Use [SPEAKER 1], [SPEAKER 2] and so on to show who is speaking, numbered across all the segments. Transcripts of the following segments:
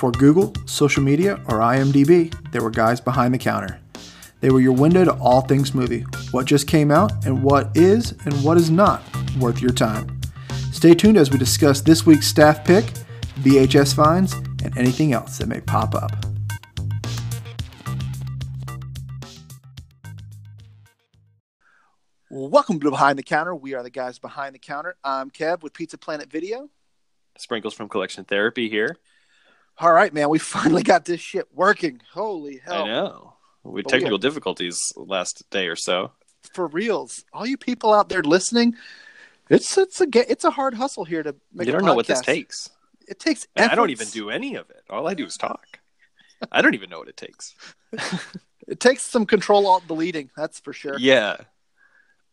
[SPEAKER 1] Before Google, social media, or IMDb, there were guys behind the counter. They were your window to all things movie, what just came out, and what is and what is not worth your time. Stay tuned as we discuss this week's staff pick, VHS finds, and anything else that may pop up. Welcome to Behind the Counter. We are the guys behind the counter. I'm Kev with Pizza Planet Video.
[SPEAKER 2] Sprinkles from Collection Therapy here.
[SPEAKER 1] All right, man, we finally got this shit working. Holy hell.
[SPEAKER 2] I know. We had
[SPEAKER 1] But we
[SPEAKER 2] technical difficulties last day or so.
[SPEAKER 1] For reals. All you people out there listening, it's it's a it's a hard hustle here to make
[SPEAKER 2] you
[SPEAKER 1] a
[SPEAKER 2] don't know what this takes.
[SPEAKER 1] It takes
[SPEAKER 2] I don't even do any of it. All I do is talk. I don't even know what it takes.
[SPEAKER 1] It takes some control alt deleting, that's for sure.
[SPEAKER 2] Yeah.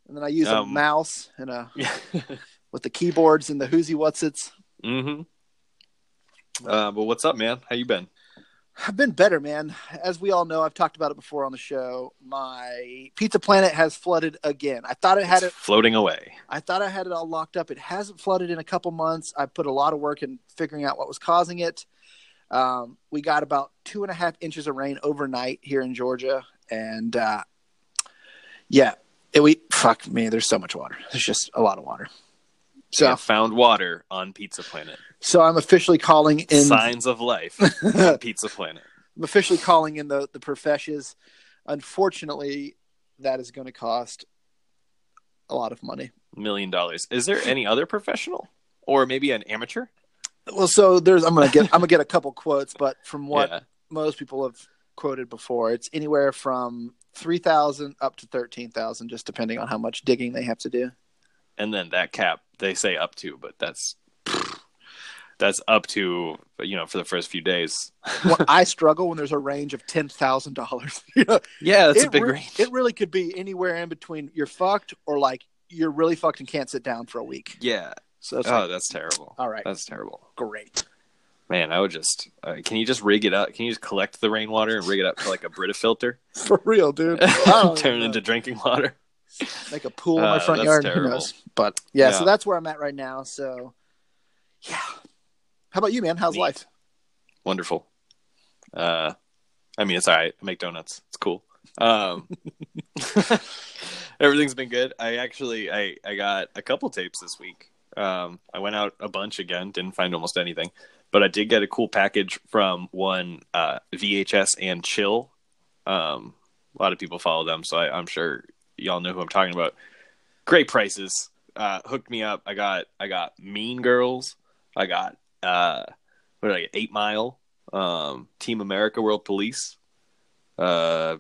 [SPEAKER 1] And then I use a
[SPEAKER 2] Um,
[SPEAKER 1] mouse and a with the keyboards and the who's what's it's.
[SPEAKER 2] mm-hmm. Uh, but what's up, man? How you been?
[SPEAKER 1] I've been better, man. As we all know, I've talked about it before on the show. My Pizza Planet has flooded again. I thought it had
[SPEAKER 2] It's
[SPEAKER 1] it.
[SPEAKER 2] floating away.
[SPEAKER 1] I thought I had it all locked up. It hasn't flooded in a couple months. I put a lot of work in figuring out what was causing it. Um, we got about two and a half inches of rain overnight here in Georgia, and uh, yeah, it, we fuck me. There's so much water. There's just a lot of water.
[SPEAKER 2] So found water on Pizza Planet.
[SPEAKER 1] so I'm officially calling in.
[SPEAKER 2] Signs of life on Pizza Planet.
[SPEAKER 1] I'm officially calling in the the professions. Unfortunately, that is going to cost a lot of money.
[SPEAKER 2] Million dollars. Is there any other professional? Or maybe an amateur?
[SPEAKER 1] Well, so there's I'm gonna get I'm gonna get a couple quotes, but from what
[SPEAKER 2] Yeah.
[SPEAKER 1] most people have quoted before, it's anywhere from three thousand up to thirteen thousand, just depending on how much digging they have to do.
[SPEAKER 2] and then that cap they say up to but that's that's up to you know for the first few days
[SPEAKER 1] Well, I struggle when there's a range of ten thousand dollars. You know,
[SPEAKER 2] yeah that's
[SPEAKER 1] it
[SPEAKER 2] a big
[SPEAKER 1] re-
[SPEAKER 2] range
[SPEAKER 1] It really could be anywhere in between. You're fucked, or like you're really fucked and can't sit down for a week.
[SPEAKER 2] yeah
[SPEAKER 1] So
[SPEAKER 2] oh
[SPEAKER 1] like,
[SPEAKER 2] that's terrible
[SPEAKER 1] all right,
[SPEAKER 2] that's terrible
[SPEAKER 1] great.
[SPEAKER 2] man i would just uh, can you just rig it up can you just collect the rainwater and rig it up to like a brita filter
[SPEAKER 1] For real, dude.
[SPEAKER 2] Turn it
[SPEAKER 1] know.
[SPEAKER 2] into drinking water
[SPEAKER 1] make a pool in my
[SPEAKER 2] Uh,
[SPEAKER 1] front yard. Who knows? But yeah, so that's where I'm at right now. So yeah. How about you, man? How's
[SPEAKER 2] Neat.
[SPEAKER 1] life?
[SPEAKER 2] wonderful uh i mean it's all right i make donuts it's cool um everything's been good i actually i i got a couple tapes this week um i went out a bunch again didn't find almost anything but i did get a cool package from one uh vhs and chill um a lot of people follow them so I, i'm sure y'all know who i'm talking about great prices uh hooked me up i got i got mean girls i got uh what did I get? Eight Mile, um, Team America, World Police, uh,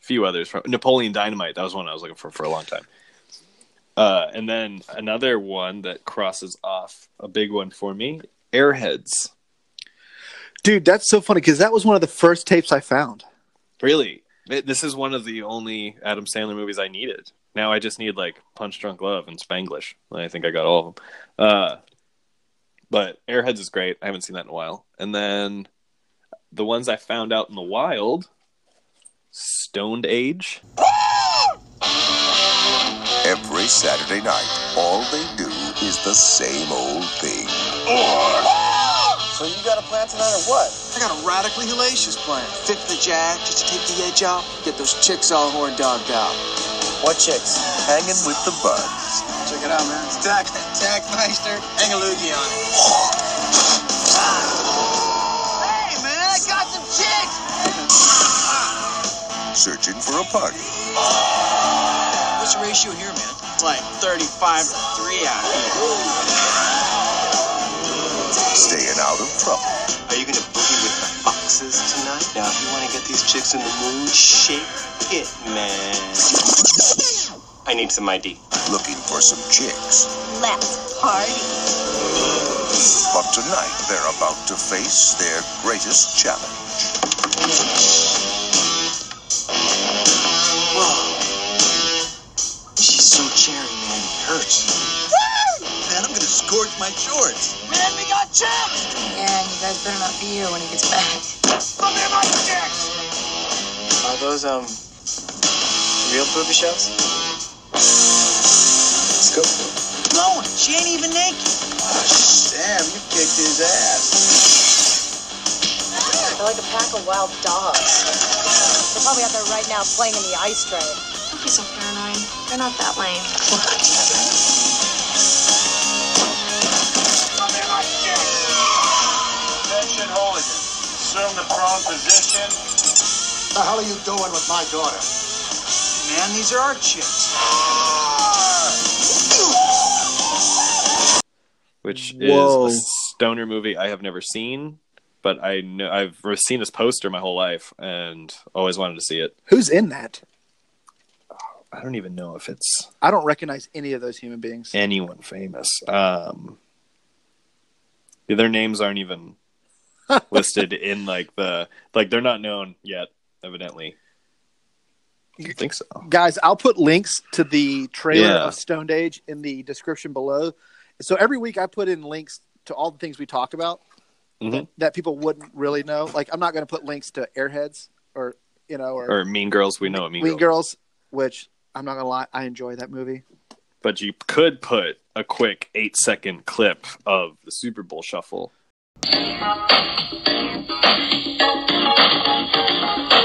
[SPEAKER 2] few others from Napoleon Dynamite. That was one I was looking for for a long time. Uh, and then another one that crosses off a big one for me: Airheads.
[SPEAKER 1] Dude, that's so funny because that was one of the first tapes I found.
[SPEAKER 2] Really, this is one of the only Adam Sandler movies I needed. Now I just need like Punch Drunk Love and Spanglish. I think I got all of them. Uh, but Airheads is great. I haven't seen that in a while. And then the ones I found out in the wild, Stoned Age.
[SPEAKER 3] Every Saturday night, all they do is the same old thing.
[SPEAKER 4] So you got a plan tonight or what? I got a radically hellacious plan. Fit the jag just to take the edge off. Get those chicks all horn dogged out. What chicks?
[SPEAKER 3] Hanging with the buds.
[SPEAKER 4] Check it out, man. Stack, Tackmeister, hang a loogie on it. Hey, man, I got some chicks!
[SPEAKER 3] Searching for a party.
[SPEAKER 4] What's the ratio here, man? It's like 35 to 3 out here.
[SPEAKER 3] Staying out of trouble.
[SPEAKER 4] Are you gonna boogie with the foxes tonight? Now, if you wanna get these chicks in the mood, shake it, man. I need some ID.
[SPEAKER 3] Looking for some chicks.
[SPEAKER 5] Let's party.
[SPEAKER 3] But tonight, they're about to face their greatest challenge.
[SPEAKER 4] My shorts. Man, we got chicks!
[SPEAKER 5] Yeah, you guys better not be here when he gets back.
[SPEAKER 4] Come here, my chicks! Are those, um, real booby shots? Let's go. Blowing. She ain't even naked. Oh, damn, you kicked his ass.
[SPEAKER 5] They're like a pack of wild dogs. They're probably out there right now playing in the ice tray.
[SPEAKER 6] Don't be so paranoid. They're not that lame.
[SPEAKER 7] Assume the prone position.
[SPEAKER 4] The hell are you doing with my daughter?
[SPEAKER 7] Man, these are our chicks.
[SPEAKER 2] which
[SPEAKER 1] Whoa.
[SPEAKER 2] is a stoner movie I have never seen, but I know I've seen this poster my whole life and always wanted to see it.
[SPEAKER 1] Who's in that?
[SPEAKER 2] I don't even know if it's
[SPEAKER 1] I don't recognize any of those human beings.
[SPEAKER 2] anyone famous. Um, their names aren't even listed in like the like they're not known yet. Evidently, I think so.
[SPEAKER 1] Guys, I'll put links to the trailer
[SPEAKER 2] Yeah.
[SPEAKER 1] of Stoned Age in the description below. So every week I put in links to all the things we talked about
[SPEAKER 2] Mhm.
[SPEAKER 1] that people wouldn't really know. Like I'm not going to put links to Airheads or you know or,
[SPEAKER 2] Or Mean Girls, we know what Mean,
[SPEAKER 1] Mean
[SPEAKER 2] Girls,
[SPEAKER 1] Girls, which I'm not going to lie, I enjoy that movie.
[SPEAKER 2] but you could put a quick eight second clip of the Super Bowl Shuffle.
[SPEAKER 8] Thank you.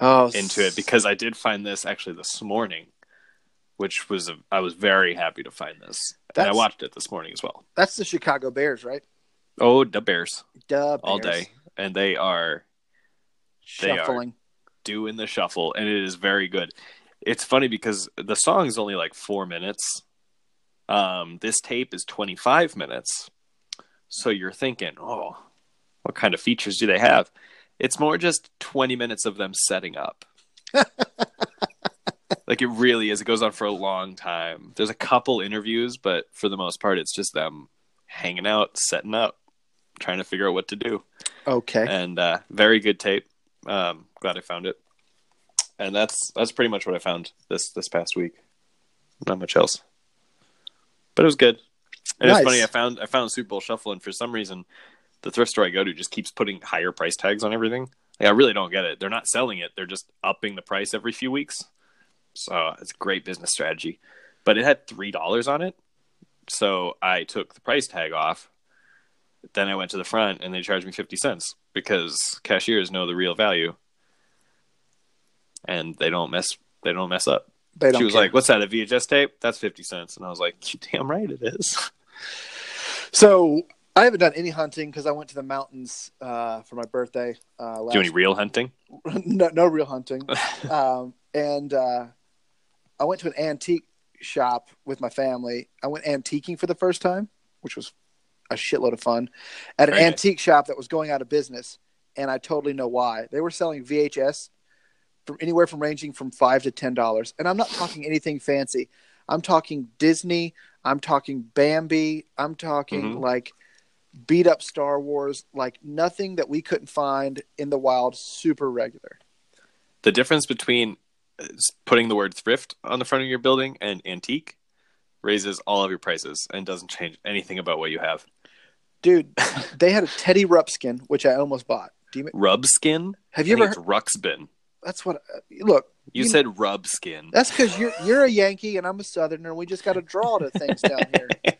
[SPEAKER 1] Oh,
[SPEAKER 2] into it because I did find this actually this morning, which was a, I was very happy to find this, and I watched it this morning as well.
[SPEAKER 1] that's the Chicago Bears, right?
[SPEAKER 2] Oh, the Bears
[SPEAKER 1] Duh,
[SPEAKER 2] all day, and they are They are.
[SPEAKER 1] shuffling.
[SPEAKER 2] doing the shuffle, and it is very good. It's funny because the song is only like four minutes. Um, this tape is twenty five minutes, so you're thinking, oh, what kind of features do they have? It's more just twenty minutes of them setting up. like it really is. It goes on for a long time. There's a couple interviews, but for the most part, it's just them hanging out, setting up, trying to figure out what to do
[SPEAKER 1] Okay.
[SPEAKER 2] and uh, very good tape. Um, glad I found it. And that's that's pretty much what I found this this past week. Not much else, but it was good. And
[SPEAKER 1] Nice.
[SPEAKER 2] it's funny. I found I found Super Bowl Shuffle, and for some reason, the thrift store I go to just keeps putting higher price tags on everything. Like, I really don't get it. They're not selling it; they're just upping the price every few weeks. So it's a great business strategy. But it had three dollars on it, so I took the price tag off then I went to the front and they charged me 50 cents because cashiers know the real value and they don't mess they don't mess up.
[SPEAKER 1] They don't
[SPEAKER 2] She was
[SPEAKER 1] care.
[SPEAKER 2] like, "What's that? A VHS tape? That's 50 cents." And I was like, "You damn right it is."
[SPEAKER 1] So I haven't done any hunting because I went to the mountains uh, for my birthday. Uh, last
[SPEAKER 2] Do any real hunting?
[SPEAKER 1] no, no real hunting. um, and uh, I went to an antique shop with my family. I went antiquing for the first time, which was a shitload of fun at an
[SPEAKER 2] Very nice.
[SPEAKER 1] antique shop that was going out of business. And I totally know why. They were selling VHS from anywhere from ranging from five to ten dollars. And I'm not talking anything fancy. I'm talking Disney. I'm talking Bambi. I'm talking
[SPEAKER 2] Mhm.
[SPEAKER 1] like beat up Star Wars. Like nothing that we couldn't find in the wild. Super regular.
[SPEAKER 2] The difference between uh, putting the word thrift on the front of your building and antique raises all of your prices and doesn't change anything about what you have.
[SPEAKER 1] Dude, they had a Teddy Rupskin, which I almost bought. Do you
[SPEAKER 2] Rub skin?
[SPEAKER 1] have you
[SPEAKER 2] I
[SPEAKER 1] ever?
[SPEAKER 2] heard... it's Ruxpin.
[SPEAKER 1] That's what. uh, Look,
[SPEAKER 2] You,
[SPEAKER 1] You-
[SPEAKER 2] said rub skin.
[SPEAKER 1] that's because you're you're a Yankee and I'm a Southerner. and We just got to draw to things down here.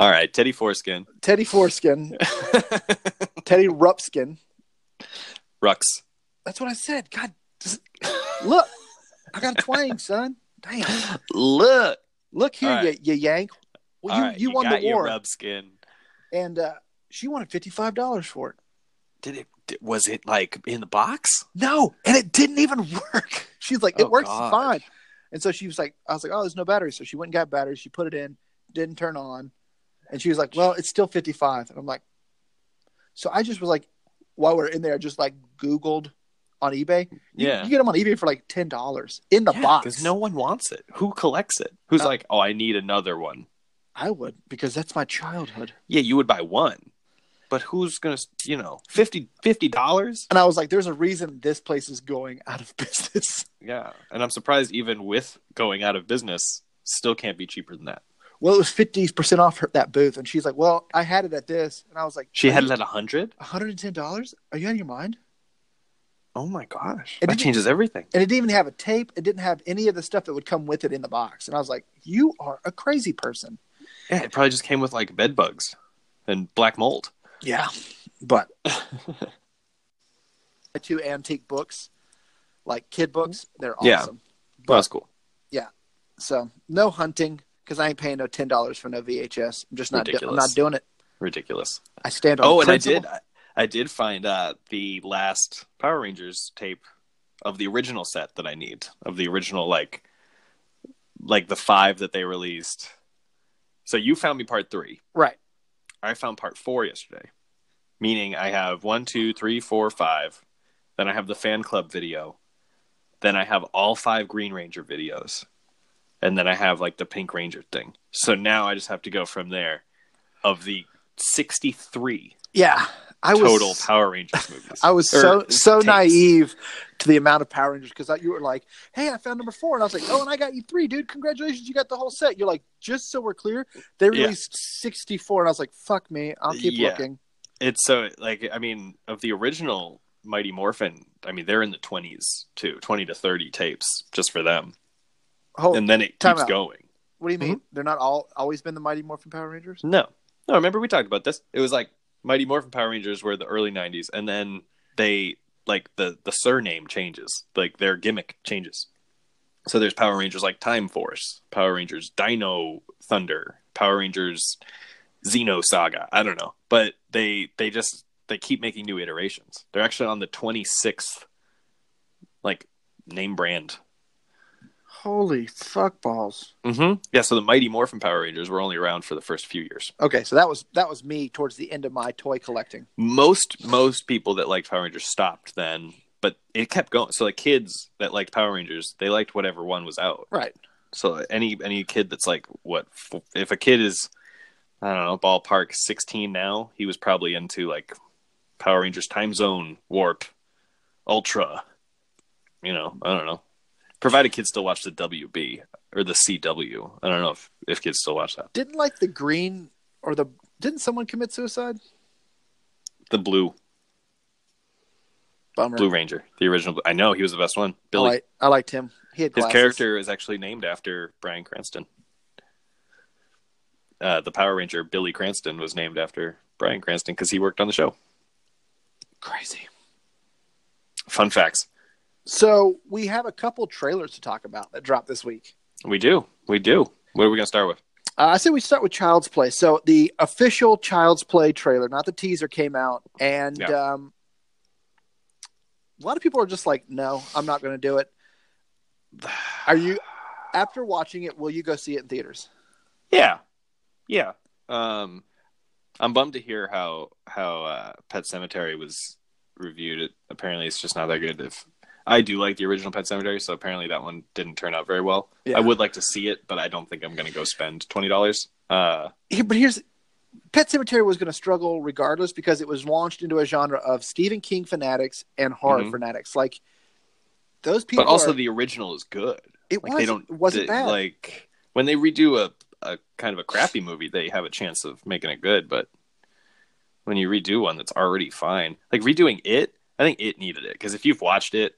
[SPEAKER 2] All right, Teddy Foreskin.
[SPEAKER 1] Teddy Foreskin, Teddy Rupskin.
[SPEAKER 2] Rux.
[SPEAKER 1] That's what I said. God, just- look, I got a twang, son. Damn,
[SPEAKER 2] Look.
[SPEAKER 1] look here,
[SPEAKER 2] right.
[SPEAKER 1] you, you Yank. Well, you
[SPEAKER 2] All right,
[SPEAKER 1] you won
[SPEAKER 2] got
[SPEAKER 1] the war,
[SPEAKER 2] rub skin.
[SPEAKER 1] and uh, she wanted fifty five dollars for it.
[SPEAKER 2] Did it? Was it like in the box?
[SPEAKER 1] No, and it didn't even work. She's like, it
[SPEAKER 2] Oh,
[SPEAKER 1] works
[SPEAKER 2] God.
[SPEAKER 1] fine. And so she was like, I was like, oh, there's no battery. So she went and got batteries. She put it in, didn't turn on. And she was like, well, it's still 55. And I'm like, so I just was like, while we're in there, I just like Googled on eBay. You,
[SPEAKER 2] Yeah.
[SPEAKER 1] You get them on eBay for like $10 in the box.
[SPEAKER 2] because no one wants it. Who collects it? Who's
[SPEAKER 1] Uh,
[SPEAKER 2] like, oh, I need another one.
[SPEAKER 1] I would because that's my childhood.
[SPEAKER 2] Yeah, you would buy one, but who's gonna, you know, 50 dollars?
[SPEAKER 1] And I was like, there's a reason this place is going out of business.
[SPEAKER 2] Yeah, and I'm surprised even with going out of business, Still can't be cheaper than that.
[SPEAKER 1] Well, it was fifty percent off her, that booth, and she's like, "Well, I had it at this," and I was like,
[SPEAKER 2] She had it at a hundred.
[SPEAKER 1] $110? Are you out of your mind?
[SPEAKER 2] Oh my gosh,
[SPEAKER 1] And
[SPEAKER 2] that changes everything.
[SPEAKER 1] And it didn't even have a tape. It didn't have any of the stuff that would come with it in the box. And I was like, you are a crazy person.
[SPEAKER 2] Yeah, it probably just came with like bed bugs and black mold.
[SPEAKER 1] Yeah. But two antique books, like kid books, they're
[SPEAKER 2] Yeah.
[SPEAKER 1] awesome.
[SPEAKER 2] Well, that's cool. Yeah.
[SPEAKER 1] So no hunting because I ain't paying no ten dollars for no VHS. I'm just not. Do- I'm not doing it.
[SPEAKER 2] Ridiculous.
[SPEAKER 1] I stand on.
[SPEAKER 2] Oh, and I did. I, I did find uh, the last Power Rangers tape of the original set that I need of the original like, like the five that they released. So you found me part three.
[SPEAKER 1] Right.
[SPEAKER 2] I found part four yesterday, meaning I have one, two, three, four, five. Then I have the fan club video. Then I have all five Green Ranger videos. And then I have like the Pink Ranger thing. So now I just have to go from there of the 63
[SPEAKER 1] Yeah. I was
[SPEAKER 2] total Power Rangers movies.
[SPEAKER 1] I was so so
[SPEAKER 2] tapes.
[SPEAKER 1] naive to the amount of Power Rangers because you were like, "Hey, I found number four. and I was like, "Oh, and I got you three, dude! Congratulations, you got the whole set." You're like, "Just so we're clear, they
[SPEAKER 2] Yeah.
[SPEAKER 1] released 64," and I was like, "Fuck me, I'll keep
[SPEAKER 2] Yeah.
[SPEAKER 1] looking."
[SPEAKER 2] It's so like I mean of the original Mighty Morphin, I mean they're in the 20s too, 20 to 30 tapes just for them.
[SPEAKER 1] Hold,
[SPEAKER 2] And then it keeps
[SPEAKER 1] out.
[SPEAKER 2] going.
[SPEAKER 1] what do you mean? Hmm? They're not all always been the Mighty Morphin Power Rangers?
[SPEAKER 2] No. No, remember we talked about this? It was like Mighty Morphin Power Rangers were the early 90s and then they like the the surname changes. Like their gimmick changes. So there's Power Rangers like Time Force, Power Rangers Dino Thunder, Power Rangers Xeno Saga. I don't know, but they they just they keep making new iterations. They're actually on the 26th like name brand.
[SPEAKER 1] Holy fuck balls!
[SPEAKER 2] Mm-hmm. Yeah, so the Mighty Morphin Power Rangers were only around for the first few years.
[SPEAKER 1] Okay, so that was that was me towards the end of my toy collecting.
[SPEAKER 2] most most people that liked Power Rangers stopped then, but it kept going. So like kids that liked Power Rangers, they liked whatever one was out.
[SPEAKER 1] Right.
[SPEAKER 2] So any any kid that's like what if a kid is I don't know ballpark sixteen now, he was probably into like Power Rangers Time Zone, Warp, Ultra. You know, I don't know. Provided kids still watch the WB or the CW. I don't know if if kids still watch that.
[SPEAKER 1] Didn't like the green or the didn't someone commit suicide?
[SPEAKER 2] The Blue
[SPEAKER 1] Bummer.
[SPEAKER 2] Blue Ranger, the original. I know he was the best one.
[SPEAKER 1] I,
[SPEAKER 2] Billy.
[SPEAKER 1] like, I liked him. He had
[SPEAKER 2] His character is actually named after Bryan Cranston. Uh, the Power Ranger Billy Cranston was named after Bryan Cranston because he worked on the show.
[SPEAKER 1] crazy.
[SPEAKER 2] Fun facts.
[SPEAKER 1] So we have a couple trailers to talk about that dropped this week.
[SPEAKER 2] We do. We do. What are we going to start with?
[SPEAKER 1] Uh, I say we start with Child's Play. So the official Child's Play trailer, not the teaser, came out, and
[SPEAKER 2] Yeah.
[SPEAKER 1] um, a lot of people are just like, "No, I'm not going to do it." Are you? After watching it, will you go see it in theaters?
[SPEAKER 2] Yeah. Yeah. Um, I'm bummed to hear how how uh, Pet Sematary was reviewed. It apparently it's just not that good. If I do like the original Pet Sematary, so apparently that one didn't turn out very well.
[SPEAKER 1] Yeah.
[SPEAKER 2] I would like to see it, but I don't think I'm going to go spend twenty dollars. Uh,
[SPEAKER 1] Here- But here's Pet Sematary was going to struggle regardless because it was launched into a genre of Stephen King fanatics and horror
[SPEAKER 2] Mhm.
[SPEAKER 1] fanatics. Like those people,
[SPEAKER 2] but also
[SPEAKER 1] are-
[SPEAKER 2] the original is good.
[SPEAKER 1] it
[SPEAKER 2] Like
[SPEAKER 1] was
[SPEAKER 2] they don't
[SPEAKER 1] it wasn't
[SPEAKER 2] they-
[SPEAKER 1] bad.
[SPEAKER 2] Like when they redo a a kind of a crappy movie, they have a chance of making it good. But when you redo one that's already fine, like redoing it, I think it needed it because if you've watched it,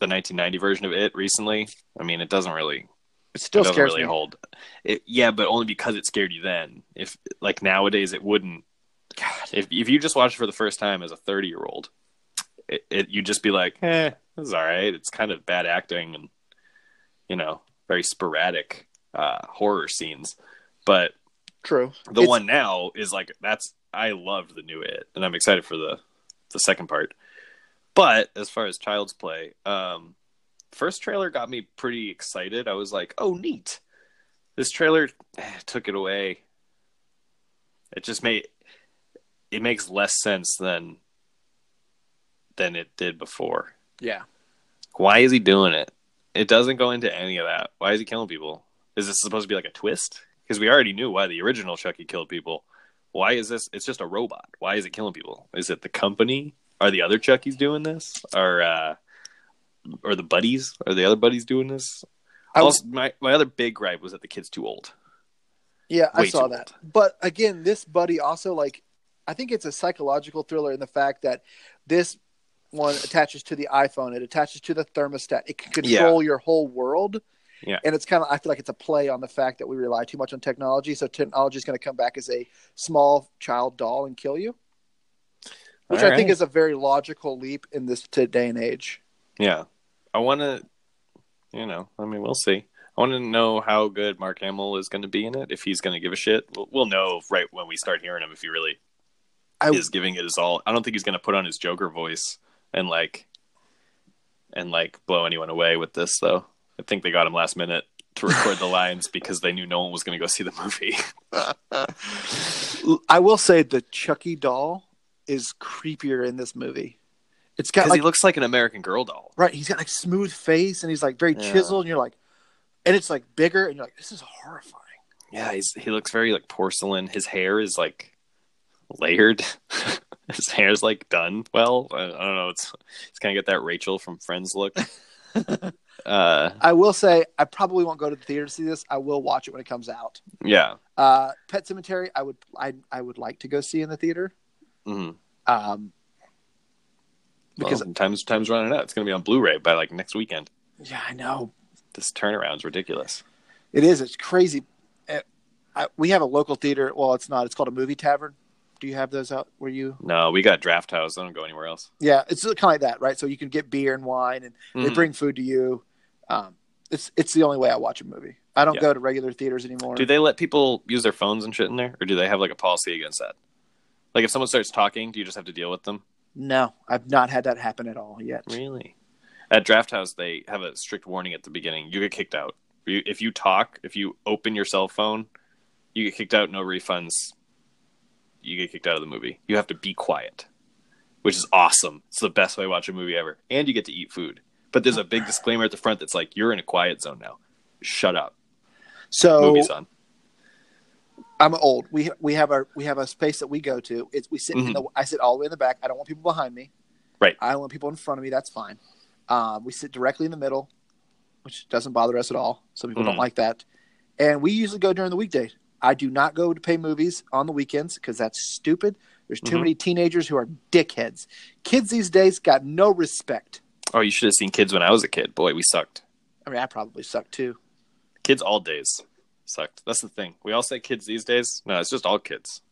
[SPEAKER 2] the 1990 version of it recently, I mean, it doesn't really
[SPEAKER 1] it still
[SPEAKER 2] it
[SPEAKER 1] scares
[SPEAKER 2] really
[SPEAKER 1] me.
[SPEAKER 2] hold. It, yeah, but only because it scared you then. If like nowadays, it wouldn't. God, if if you just watched it for the first time as a 30 year old, it, it you'd just be like, eh, this is all right. It's kind of bad acting and you know very sporadic uh, horror scenes. But
[SPEAKER 1] True.
[SPEAKER 2] the
[SPEAKER 1] It's-
[SPEAKER 2] one now is like that's I loved the new it, and I'm excited for the the second part. But as far as Child's Play, um, first trailer got me pretty excited. I was like, "Oh, neat!" This trailer eh, took it away. It just made it makes less sense than than it did before.
[SPEAKER 1] Yeah.
[SPEAKER 2] Why is he doing it? It doesn't go into any of that. Why is he killing people? Is this supposed to be like a twist? Because we already knew why the original Chucky killed people. Why is this? It's just a robot. Why is it killing people? Is it the company? Are the other Chuckies doing this? Are uh, or the buddies? Are the other buddies doing this?
[SPEAKER 1] I-
[SPEAKER 2] also, my my other big gripe was that the kid's too old.
[SPEAKER 1] Yeah, I saw that. But again, this buddy also like I think it's a psychological thriller in the fact that this one attaches to the iPhone, it attaches to the thermostat. It can control your whole world.
[SPEAKER 2] Yeah.
[SPEAKER 1] And it's kind of I feel like it's a play on the fact that we rely too much on technology. So technology is going to come back as a small child doll and kill you. Which
[SPEAKER 2] All
[SPEAKER 1] I think is a very logical leap in this today and age.
[SPEAKER 2] Yeah, I want to. You know, I mean, we'll see. I want to know how good Mark Hamill is going to be in it. If he's going to give a shit, we'll, we'll know right when we start hearing him if he really
[SPEAKER 1] I
[SPEAKER 2] is giving it his all. I don't think he's going to put on his Joker voice and like and like blow anyone away with this though. I think they got him last minute to record the lines because they knew no one was going to go see the movie.
[SPEAKER 1] I will say the Chucky doll is creepier in this movie. It's got
[SPEAKER 2] Because
[SPEAKER 1] like
[SPEAKER 2] he looks like an American Girl doll.
[SPEAKER 1] right. He's got like smooth face and he's like very
[SPEAKER 2] Yeah.
[SPEAKER 1] chiseled. And you're like, and it's like bigger, and you're like, this is horrifying.
[SPEAKER 2] Yeah, he's he looks very like porcelain. His hair is like layered. His hair's like done well. I, I don't know. It's it's kind of got that Rachel from Friends look. uh,
[SPEAKER 1] I will say I probably won't go to the theater to see this. I will watch it when it comes out.
[SPEAKER 2] yeah.
[SPEAKER 1] Uh, Pet Sematary, I would I I would like to go see in the theater.
[SPEAKER 2] Hmm
[SPEAKER 1] Um, because
[SPEAKER 2] Because time's time's running out. It's gonna be on Blu-ray by like next weekend.
[SPEAKER 1] yeah, I know
[SPEAKER 2] This turnaround's ridiculous.
[SPEAKER 1] it is. It's crazy. Uh, I, we have a local theater. Well, it's not. It's called a movie tavern. Do you have those out where you?
[SPEAKER 2] No, we got Draft House. I don't go anywhere else.
[SPEAKER 1] Yeah, it's kind of like that, right? So you can get beer and wine, and they
[SPEAKER 2] Mhm.
[SPEAKER 1] bring food to you. Um, it's it's the only way I watch a movie. I don't
[SPEAKER 2] Yeah.
[SPEAKER 1] go to regular theaters anymore.
[SPEAKER 2] Do they let people use their phones and shit in there, or do they have like a policy against that? Like if someone starts talking, do you just have to deal with them?
[SPEAKER 1] No, I've not had that happen at all yet.
[SPEAKER 2] Really? At Draft House, they have a strict warning at the beginning. You get kicked out. If you talk, if you open your cell phone, you get kicked out. No refunds. You get kicked out of the movie. You have to be quiet, which is awesome. It's the best way to watch a movie ever. And you get to eat food. But there's a big disclaimer at the front that's like, "You're in a quiet zone now. Shut up.
[SPEAKER 1] So
[SPEAKER 2] Movie's on."
[SPEAKER 1] I'm old. We we have our we have a space that we go to. It's we sit in the I sit all the way in the back. I don't want people behind me.
[SPEAKER 2] Right.
[SPEAKER 1] I don't want people in front of me. That's fine. Um, we sit directly in the middle, which doesn't bother us at all. Some people don't
[SPEAKER 2] Mhm.
[SPEAKER 1] like that. And we usually go during the weekday. I do not go to pay movies on the weekends because that's stupid. There's too
[SPEAKER 2] Mhm.
[SPEAKER 1] many teenagers who are dickheads. Kids these days got no respect.
[SPEAKER 2] Oh, you should have seen kids when I was a kid. Boy, we sucked.
[SPEAKER 1] I mean, I probably sucked too.
[SPEAKER 2] Kids all days sucked. That's the thing. We all say kids these days. No, it's just all kids.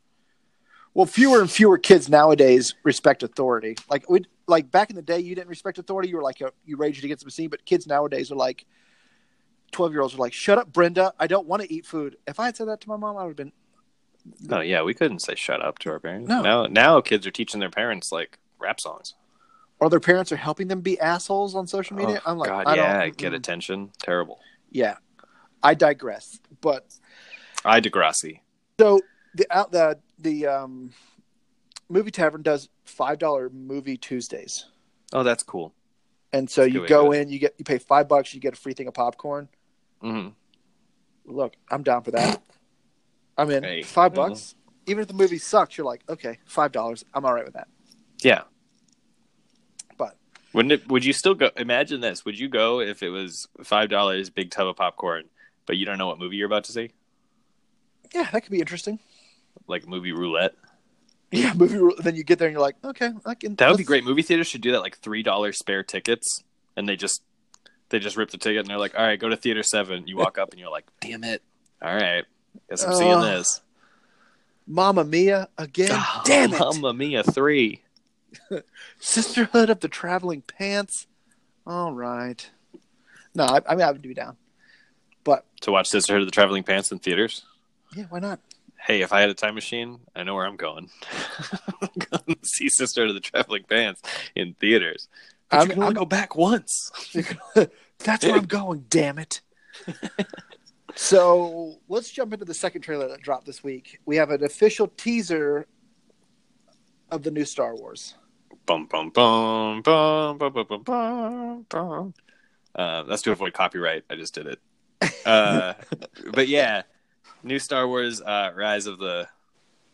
[SPEAKER 1] Well, fewer and fewer kids nowadays respect authority. Like we like back in the day, you didn't respect authority. You were like a, you raged against the machine. But kids nowadays are like twelve year olds are like, "Shut up, Brenda! I don't want to eat food." If I had said that to my mom, I would have been
[SPEAKER 2] Oh yeah, we couldn't say shut up to our parents.
[SPEAKER 1] No.
[SPEAKER 2] Now now kids are teaching their parents like rap songs.
[SPEAKER 1] or their parents are helping them be assholes on social media.
[SPEAKER 2] Oh,
[SPEAKER 1] I'm like,
[SPEAKER 2] God,
[SPEAKER 1] I
[SPEAKER 2] yeah, get
[SPEAKER 1] mm-mm.
[SPEAKER 2] attention. Terrible.
[SPEAKER 1] Yeah, I digress. But
[SPEAKER 2] I digressy.
[SPEAKER 1] so the out the the um, movie tavern does five dollar movie Tuesdays,
[SPEAKER 2] Oh, that's cool.
[SPEAKER 1] and so
[SPEAKER 2] That's
[SPEAKER 1] you go in, you get you pay five bucks, you get a free thing of popcorn.
[SPEAKER 2] Mm-hmm.
[SPEAKER 1] look, I'm down for that. I'm in.
[SPEAKER 2] Hey,
[SPEAKER 1] five
[SPEAKER 2] well.
[SPEAKER 1] bucks. Even if the movie sucks, you're like, okay, five dollars. I'm all right with that.
[SPEAKER 2] Yeah.
[SPEAKER 1] But
[SPEAKER 2] Wouldn't it? Would you still go? Imagine this. Would you go if it was five dollars, big tub of popcorn, but you don't know what movie you're about to see,
[SPEAKER 1] yeah, that could be interesting.
[SPEAKER 2] like movie roulette?
[SPEAKER 1] Yeah, movie. ru- Then you get there and you're like, okay, I can.
[SPEAKER 2] That would be great. Movie theaters should do that. Like three dollars spare tickets, and they just they just rip the ticket and they're like, "All right, go to theater seven. You walk up and you're like, "Damn it! All right, guess I'm seeing
[SPEAKER 1] Oh,
[SPEAKER 2] this."
[SPEAKER 1] Mamma Mia again.
[SPEAKER 2] Oh,
[SPEAKER 1] Damn it!
[SPEAKER 2] Mamma Mia three.
[SPEAKER 1] Sisterhood of the Traveling Pants. All right. No, I, I mean I would be down.
[SPEAKER 2] To watch Sisterhood of the Traveling Pants in theaters.
[SPEAKER 1] yeah, why not?
[SPEAKER 2] Hey, if I had a time machine, I know where I'm going. I'm going to see Sisterhood of the Traveling Pants in theaters. But
[SPEAKER 1] I'm-
[SPEAKER 2] you can only
[SPEAKER 1] I'm-
[SPEAKER 2] go back once.
[SPEAKER 1] That's where I'm going. Damn it. so let's jump into the second trailer that dropped this week. We have an official teaser of the new Star Wars.
[SPEAKER 2] Bum bum bum bum bum bum bum bum. bum. Uh, that's to avoid copyright. I just did it. Uh, but yeah, new Star Wars: uh, Rise of the